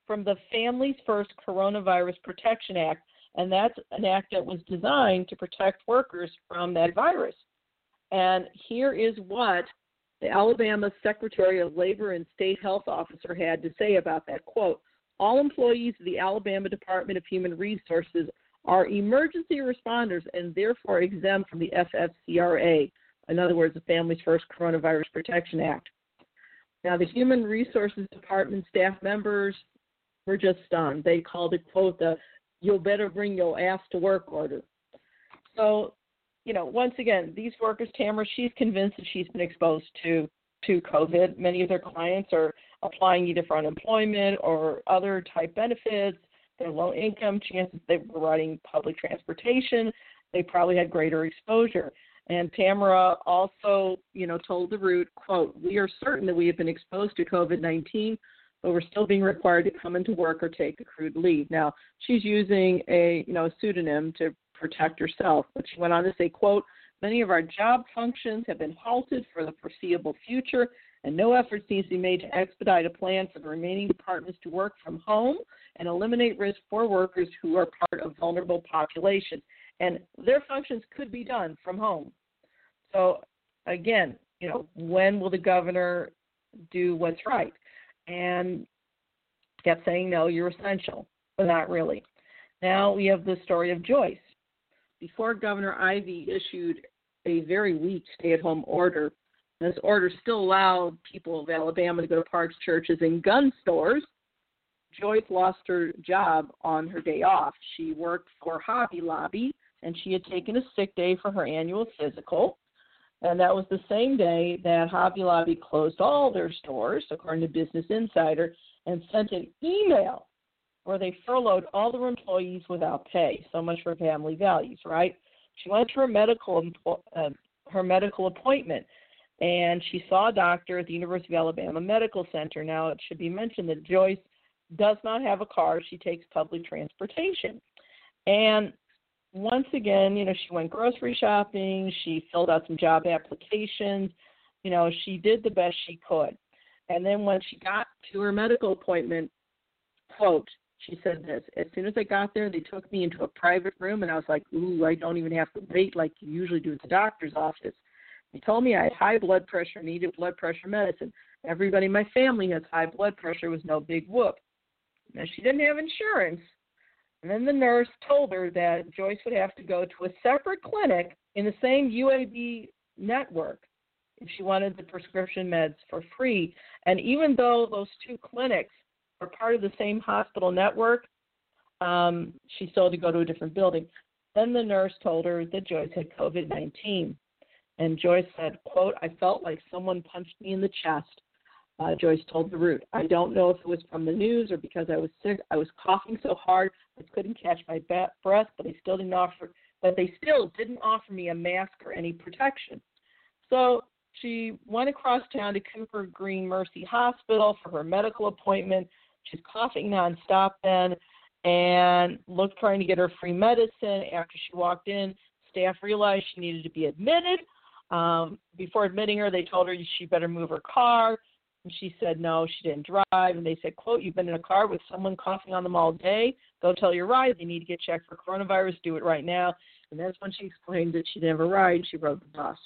from the Families First Coronavirus Protection Act, and that's an act that was designed to protect workers from that virus. And here is what the Alabama Secretary of Labor and State Health Officer had to say about that quote. All employees of the Alabama Department of Human Resources are emergency responders and therefore exempt from the FFCRA, in other words, the Families First Coronavirus Protection Act. Now, the Human Resources Department staff members were just stunned. They called it, quote, the you'll better bring your ass to work order. So you know, once again, these workers, Tamara, she's convinced that she's been exposed to to COVID. Many of their clients are applying either for unemployment or other type benefits. They're low income. Chances they were riding public transportation. They probably had greater exposure. And Tamara also, you know, told the Root, quote, we are certain that we have been exposed to COVID-19, but we're still being required to come into work or take accrued leave. Now, she's using a, you know, a pseudonym to protect herself. But she went on to say, quote, many of our job functions have been halted for the foreseeable future, and no effort seems to be made to expedite a plan for the remaining departments to work from home and eliminate risk for workers who are part of vulnerable populations. And their functions could be done from home. So again, you know, when will the governor do what's right? And kept saying, no, you're essential, but not really. Now we have the story of Joyce before Governor Ivey issued a very weak stay at home order, this order still allowed people of Alabama to go to parks, churches, and gun stores. Joyce lost her job on her day off. She worked for Hobby Lobby and she had taken a sick day for her annual physical. And that was the same day that Hobby Lobby closed all their stores, according to Business Insider, and sent an email where they furloughed all their employees without pay. So much for family values, right? She went to her medical uh, her medical appointment, and she saw a doctor at the University of Alabama Medical Center. Now, it should be mentioned that Joyce does not have a car; she takes public transportation. And once again, you know, she went grocery shopping. She filled out some job applications. You know, she did the best she could. And then when she got to her medical appointment, quote, she said this as soon as I got there, they took me into a private room, and I was like, Ooh, I don't even have to wait like you usually do at the doctor's office. They told me I had high blood pressure, needed blood pressure medicine. Everybody in my family has high blood pressure, was no big whoop. Now, she didn't have insurance. And then the nurse told her that Joyce would have to go to a separate clinic in the same UAB network if she wanted the prescription meds for free. And even though those two clinics are part of the same hospital network, um, she still had to go to a different building. Then the nurse told her that Joyce had COVID 19. And Joyce said, quote, I felt like someone punched me in the chest. Uh, Joyce told the Root, I don't know if it was from the news or because I was sick. I was coughing so hard I couldn't catch my breath, but they still didn't offer. But they still didn't offer me a mask or any protection. So she went across town to Cooper Green Mercy Hospital for her medical appointment. She's coughing nonstop then, and looked trying to get her free medicine. After she walked in, staff realized she needed to be admitted. Um, before admitting her, they told her she better move her car. And she said no, she didn't drive. And they said, quote, you've been in a car with someone coughing on them all day. Go tell your ride they need to get checked for coronavirus. Do it right now. And that's when she explained that she didn't have a ride. She rode the bus.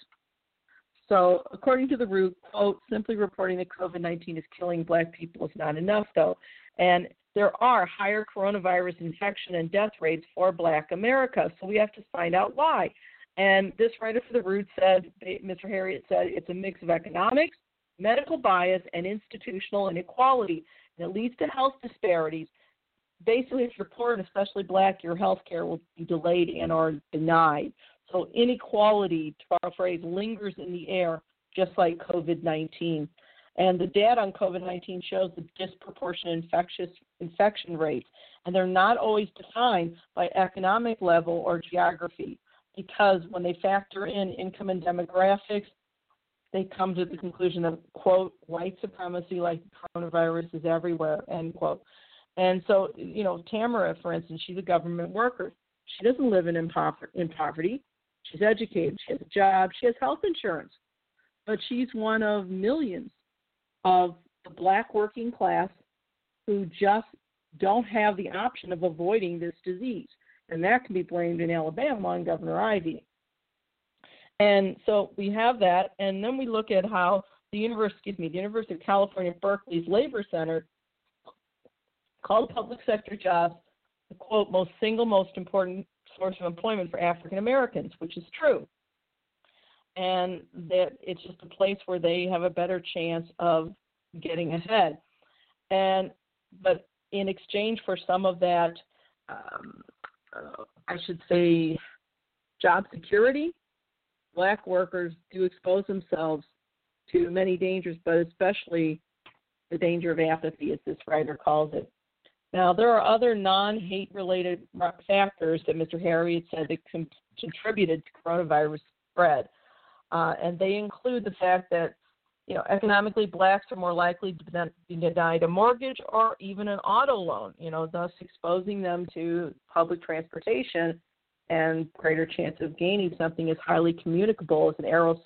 So, according to the root, quote, simply reporting that COVID 19 is killing black people is not enough, though. And there are higher coronavirus infection and death rates for black America. So, we have to find out why. And this writer for the root said, Mr. Harriot said, it's a mix of economics, medical bias, and institutional inequality. It leads to health disparities. Basically, if you're poor and especially black, your health care will be delayed and are denied. So inequality, to our phrase, lingers in the air, just like COVID 19. And the data on COVID 19 shows the disproportionate infectious infection rates, and they're not always defined by economic level or geography, because when they factor in income and demographics, they come to the conclusion that quote white supremacy like coronavirus is everywhere end quote and so you know tamara for instance she's a government worker she doesn't live in, impo- in poverty She's educated, she has a job, she has health insurance. But she's one of millions of the black working class who just don't have the option of avoiding this disease. And that can be blamed in Alabama on Governor Ivey. And so we have that, and then we look at how the University, excuse me, the University of California, Berkeley's Labor Center called public sector jobs the quote most single most important source of employment for African Americans, which is true. And that it's just a place where they have a better chance of getting ahead. And but in exchange for some of that, um, uh, I should say, job security, black workers do expose themselves to many dangers, but especially the danger of apathy, as this writer calls it. Now, there are other non hate related factors that Mr. Harriot said that com- contributed to coronavirus spread. Uh, and they include the fact that you know, economically, blacks are more likely to be denied a mortgage or even an auto loan, you know, thus exposing them to public transportation and greater chance of gaining something as highly communicable as an aeros-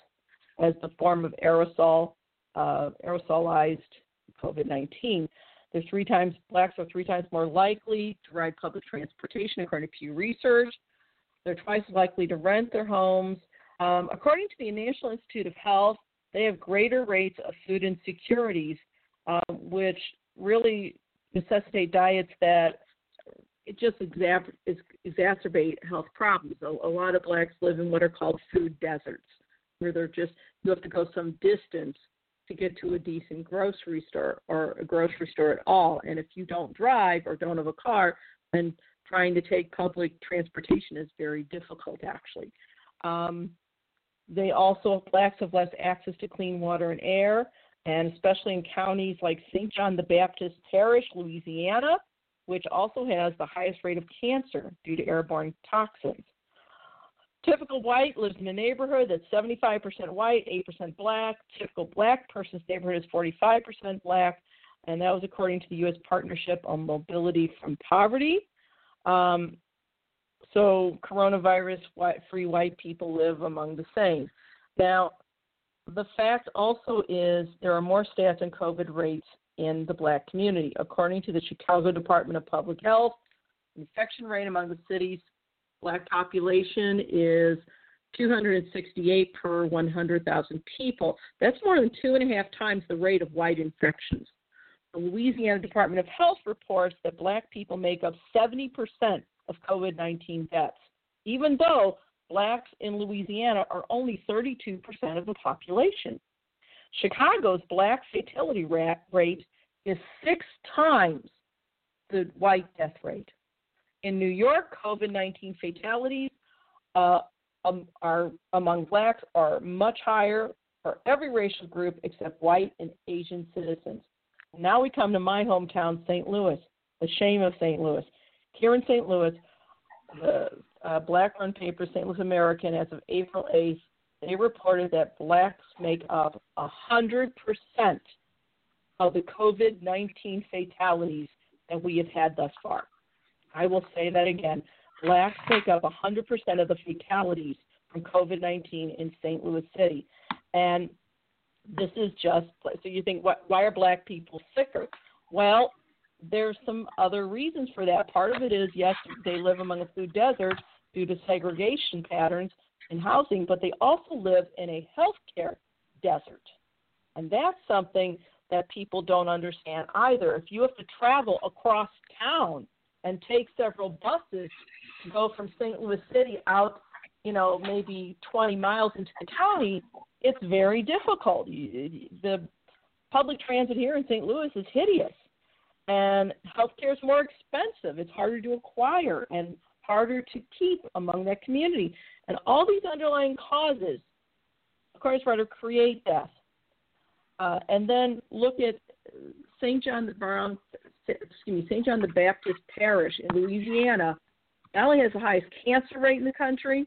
as the form of aerosol, uh, aerosolized COVID-19. They're three times blacks are three times more likely to ride public transportation, according to Pew Research. They're twice as likely to rent their homes. Um, according to the National Institute of Health, they have greater rates of food insecurities, um, which really necessitate diets that it just exacerbate health problems. A, a lot of blacks live in what are called food deserts, where they're just you have to go some distance to get to a decent grocery store or a grocery store at all. And if you don't drive or don't have a car, then trying to take public transportation is very difficult, actually. Um, they also, blacks have less access to clean water and air, and especially in counties like St. John the Baptist Parish, Louisiana, which also has the highest rate of cancer due to airborne toxins. Typical white lives in a neighborhood that's 75% white, 8% black. Typical black person's neighborhood is 45% black, and that was according to the U.S. Partnership on Mobility from Poverty. Um, so, coronavirus free white people live among the same. Now, the fact also is there are more stats on COVID rates in the black community. According to the Chicago Department of Public Health, infection rate among the city's black population is 268 per 100,000 people. That's more than two and a half times the rate of white infections. The Louisiana Department of Health reports that black people make up 70% of COVID 19 deaths, even though blacks in Louisiana are only 32% of the population. Chicago's black fatality rate is six times the white death rate. In New York, COVID 19 fatalities uh, um, are among blacks are much higher, for every racial group except white and Asian citizens. Now we come to my hometown, St. Louis, the shame of St. Louis. Here in St. Louis, the uh, black run paper, St. Louis American, as of April 8th, they reported that blacks make up 100% of the COVID 19 fatalities that we have had thus far. I will say that again. Blacks make up 100% of the fatalities from COVID 19 in St. Louis City. And this is just so you think, why are black people sicker? Well, there's some other reasons for that. Part of it is, yes, they live among a food desert due to segregation patterns in housing, but they also live in a healthcare desert. And that's something that people don't understand either. If you have to travel across town and take several buses to go from St. Louis City out, you know, maybe 20 miles into the county, it's very difficult. The public transit here in St. Louis is hideous, and healthcare is more expensive. It's harder to acquire and harder to keep among that community. And all these underlying causes, of course, rather create death. Uh, and then look at St. John the Brown, excuse me, St. John the Baptist Parish in Louisiana. Not only has the highest cancer rate in the country,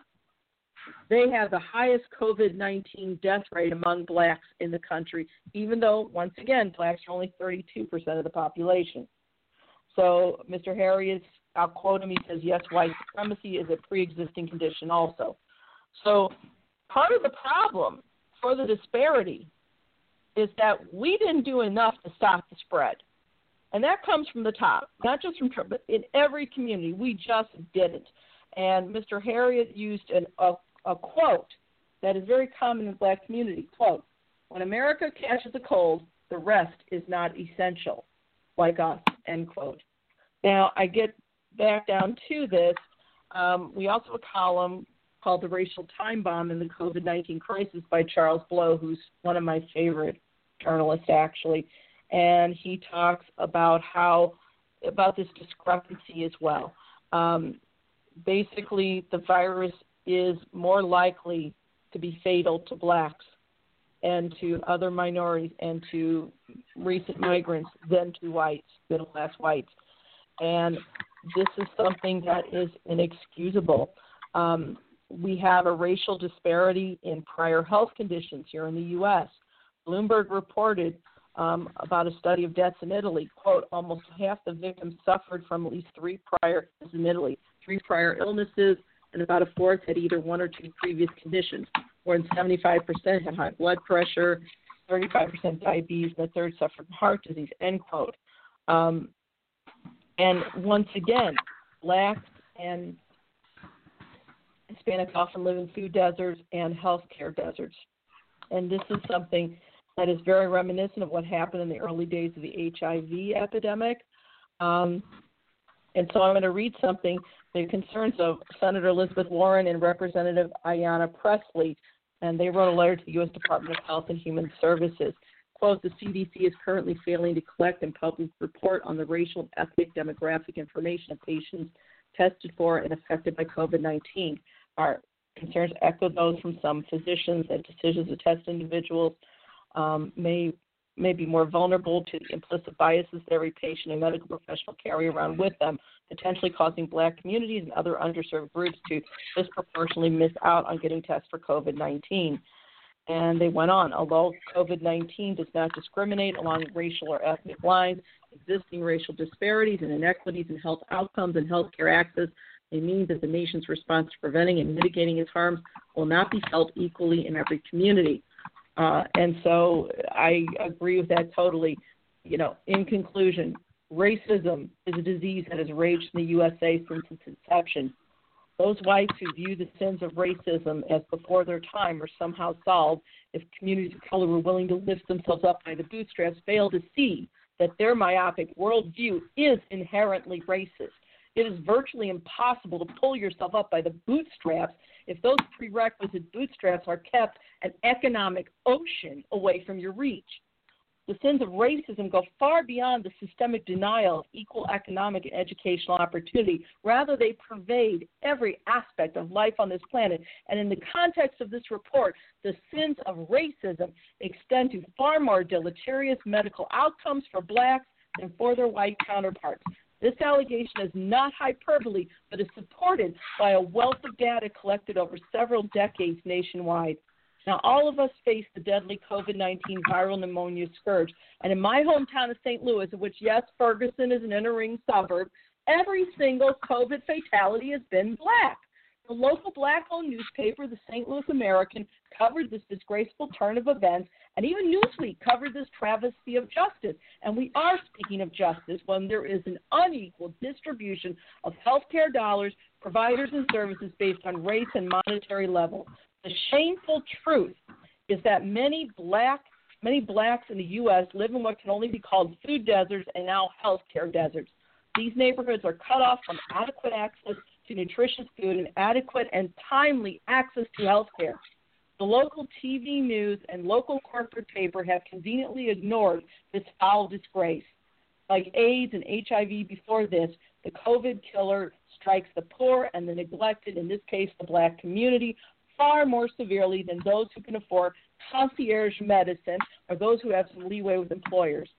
they have the highest COVID 19 death rate among blacks in the country, even though, once again, blacks are only 32% of the population. So Mr. Harry is, I'll quote him, he says, yes, white supremacy is a pre existing condition also. So part of the problem for the disparity is that we didn't do enough to stop the spread. And that comes from the top, not just from Trump, but in every community. We just didn't. And Mr. Harriot used an, a, a quote that is very common in the black community. Quote, when America catches a cold, the rest is not essential, like us, end quote. Now, I get back down to this. Um, we also have a column called The Racial Time Bomb in the COVID 19 Crisis by Charles Blow, who's one of my favorite journalists, actually. And he talks about how, about this discrepancy as well. Um, basically, the virus is more likely to be fatal to blacks and to other minorities and to recent migrants than to whites, middle class whites. And this is something that is inexcusable. Um, we have a racial disparity in prior health conditions here in the U.S. Bloomberg reported um, about a study of deaths in Italy. Quote, almost half the victims suffered from at least three prior, in Italy, three prior illnesses, and about a fourth had either one or two previous conditions. More than 75% had high blood pressure, 35% diabetes, and a third suffered from heart disease, end quote. Um, and once again, blacks and Hispanics often live in food deserts and healthcare deserts. And this is something that is very reminiscent of what happened in the early days of the HIV epidemic. Um, and so I'm going to read something the concerns of Senator Elizabeth Warren and Representative Ayanna Pressley, and they wrote a letter to the U.S. Department of Health and Human Services. Quote, the CDC is currently failing to collect and publish report on the racial ethnic demographic information of patients tested for and affected by COVID 19. Our concerns echo those from some physicians that decisions to test individuals um, may may be more vulnerable to the implicit biases that every patient and medical professional carry around with them, potentially causing black communities and other underserved groups to disproportionately miss out on getting tests for COVID 19. And they went on, although COVID 19 does not discriminate along racial or ethnic lines, existing racial disparities and inequities in health outcomes and healthcare access may mean that the nation's response to preventing and mitigating its harms will not be felt equally in every community. Uh, and so I agree with that totally. You know, in conclusion, racism is a disease that has raged in the USA since its inception. Those whites who view the sins of racism as before their time are somehow solved if communities of color were willing to lift themselves up by the bootstraps fail to see that their myopic worldview is inherently racist. It is virtually impossible to pull yourself up by the bootstraps if those prerequisite bootstraps are kept an economic ocean away from your reach. The sins of racism go far beyond the systemic denial of equal economic and educational opportunity. Rather, they pervade every aspect of life on this planet. And in the context of this report, the sins of racism extend to far more deleterious medical outcomes for blacks than for their white counterparts. This allegation is not hyperbole, but is supported by a wealth of data collected over several decades nationwide. Now, all of us face the deadly COVID 19 viral pneumonia scourge. And in my hometown of St. Louis, of which, yes, Ferguson is an inner ring suburb, every single COVID fatality has been black. The local black owned newspaper, the St. Louis American, covered this disgraceful turn of events, and even Newsweek covered this travesty of justice. And we are speaking of justice when there is an unequal distribution of healthcare dollars, providers, and services based on race and monetary level. The shameful truth is that many black many blacks in the U.S. live in what can only be called food deserts and now healthcare deserts. These neighborhoods are cut off from adequate access to nutritious food and adequate and timely access to health care. The local TV news and local corporate paper have conveniently ignored this foul disgrace. Like AIDS and HIV before this, the COVID killer strikes the poor and the neglected, in this case, the black community, far more severely than those who can afford concierge medicine or those who have some leeway with employers.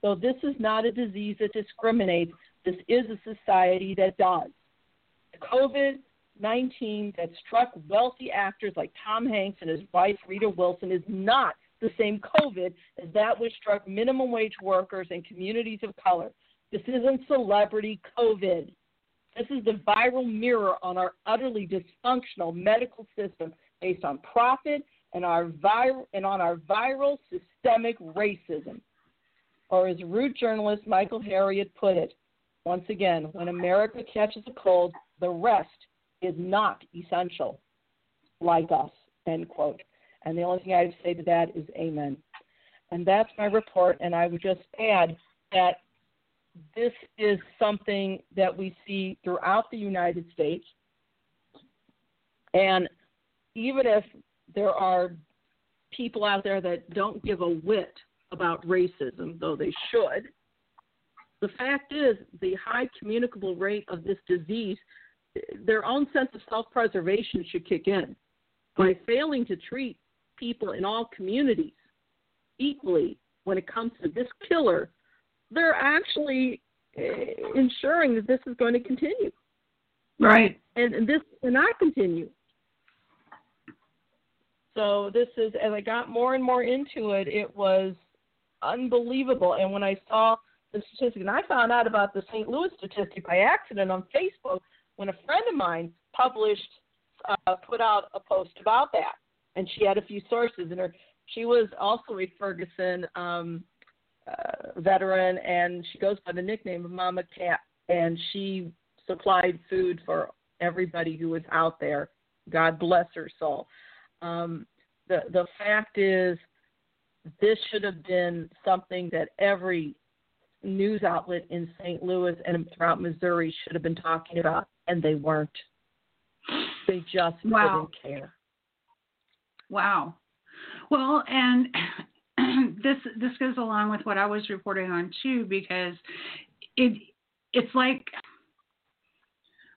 So this is not a disease that discriminates. This is a society that does. COVID 19 that struck wealthy actors like Tom Hanks and his wife Rita Wilson is not the same COVID as that which struck minimum wage workers and communities of color. This isn't celebrity COVID. This is the viral mirror on our utterly dysfunctional medical system based on profit and our vir- and on our viral systemic racism. Or as Root journalist Michael Harriot put it, once again, when America catches a cold, the rest is not essential, like us, end quote. And the only thing I to say to that is amen. And that's my report, and I would just add that this is something that we see throughout the United States. And even if there are people out there that don't give a whit about racism, though they should, the fact is the high communicable rate of this disease, their own sense of self preservation should kick in. By failing to treat people in all communities equally when it comes to this killer they're actually eh, ensuring that this is going to continue. Right. And this cannot continue. So this is as I got more and more into it, it was unbelievable. And when I saw the statistic, and I found out about the St. Louis statistic by accident on Facebook when a friend of mine published, uh, put out a post about that, and she had a few sources, and her she was also a Ferguson um, uh, veteran, and she goes by the nickname of Mama Cat, and she supplied food for everybody who was out there. God bless her soul. Um, the the fact is, this should have been something that every news outlet in St. Louis and throughout Missouri should have been talking about, and they weren't. They just wow. didn't care. Wow. Well, and this this goes along with what I was reporting on too, because it it's like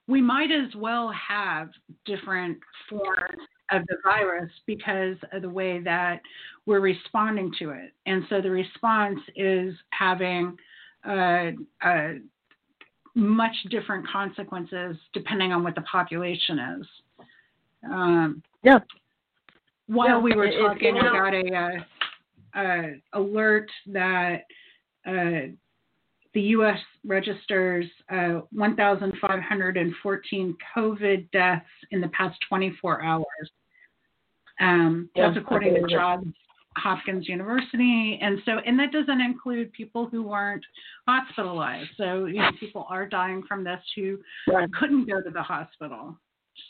we might as well have different forms of the virus because of the way that we're responding to it, and so the response is having uh, uh, much different consequences depending on what the population is. Um, yeah. While yeah, we were it, talking, it, got a. Uh, uh, alert that uh, the U.S. registers uh, 1,514 COVID deaths in the past 24 hours. Um, yeah, that's according to Johns Hopkins University, and so and that doesn't include people who weren't hospitalized. So you know, people are dying from this who right. couldn't go to the hospital.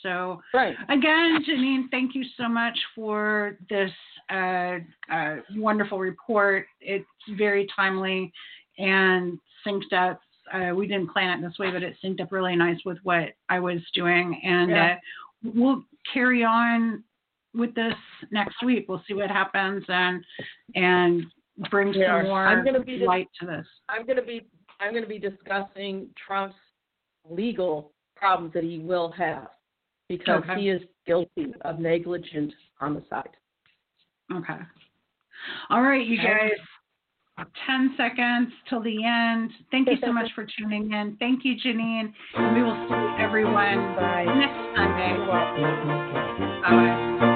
So, right. again, Jeanine, thank you so much for this uh, uh, wonderful report. It's very timely and synced up. Uh, we didn't plan it this way, but it synced up really nice with what I was doing. And yeah. Uh, we'll carry on with this next week. We'll see what happens and and bring some more I'm gonna be light to this. I'm going to be I'm going to be discussing Trump's legal problems that he will have because Okay. he is guilty of negligent homicide. Okay. All right, you guys. 10 seconds till the end. Thank you so much for tuning in. Thank you, Jeanine. And we will see everyone Bye. next Sunday. Bye bye.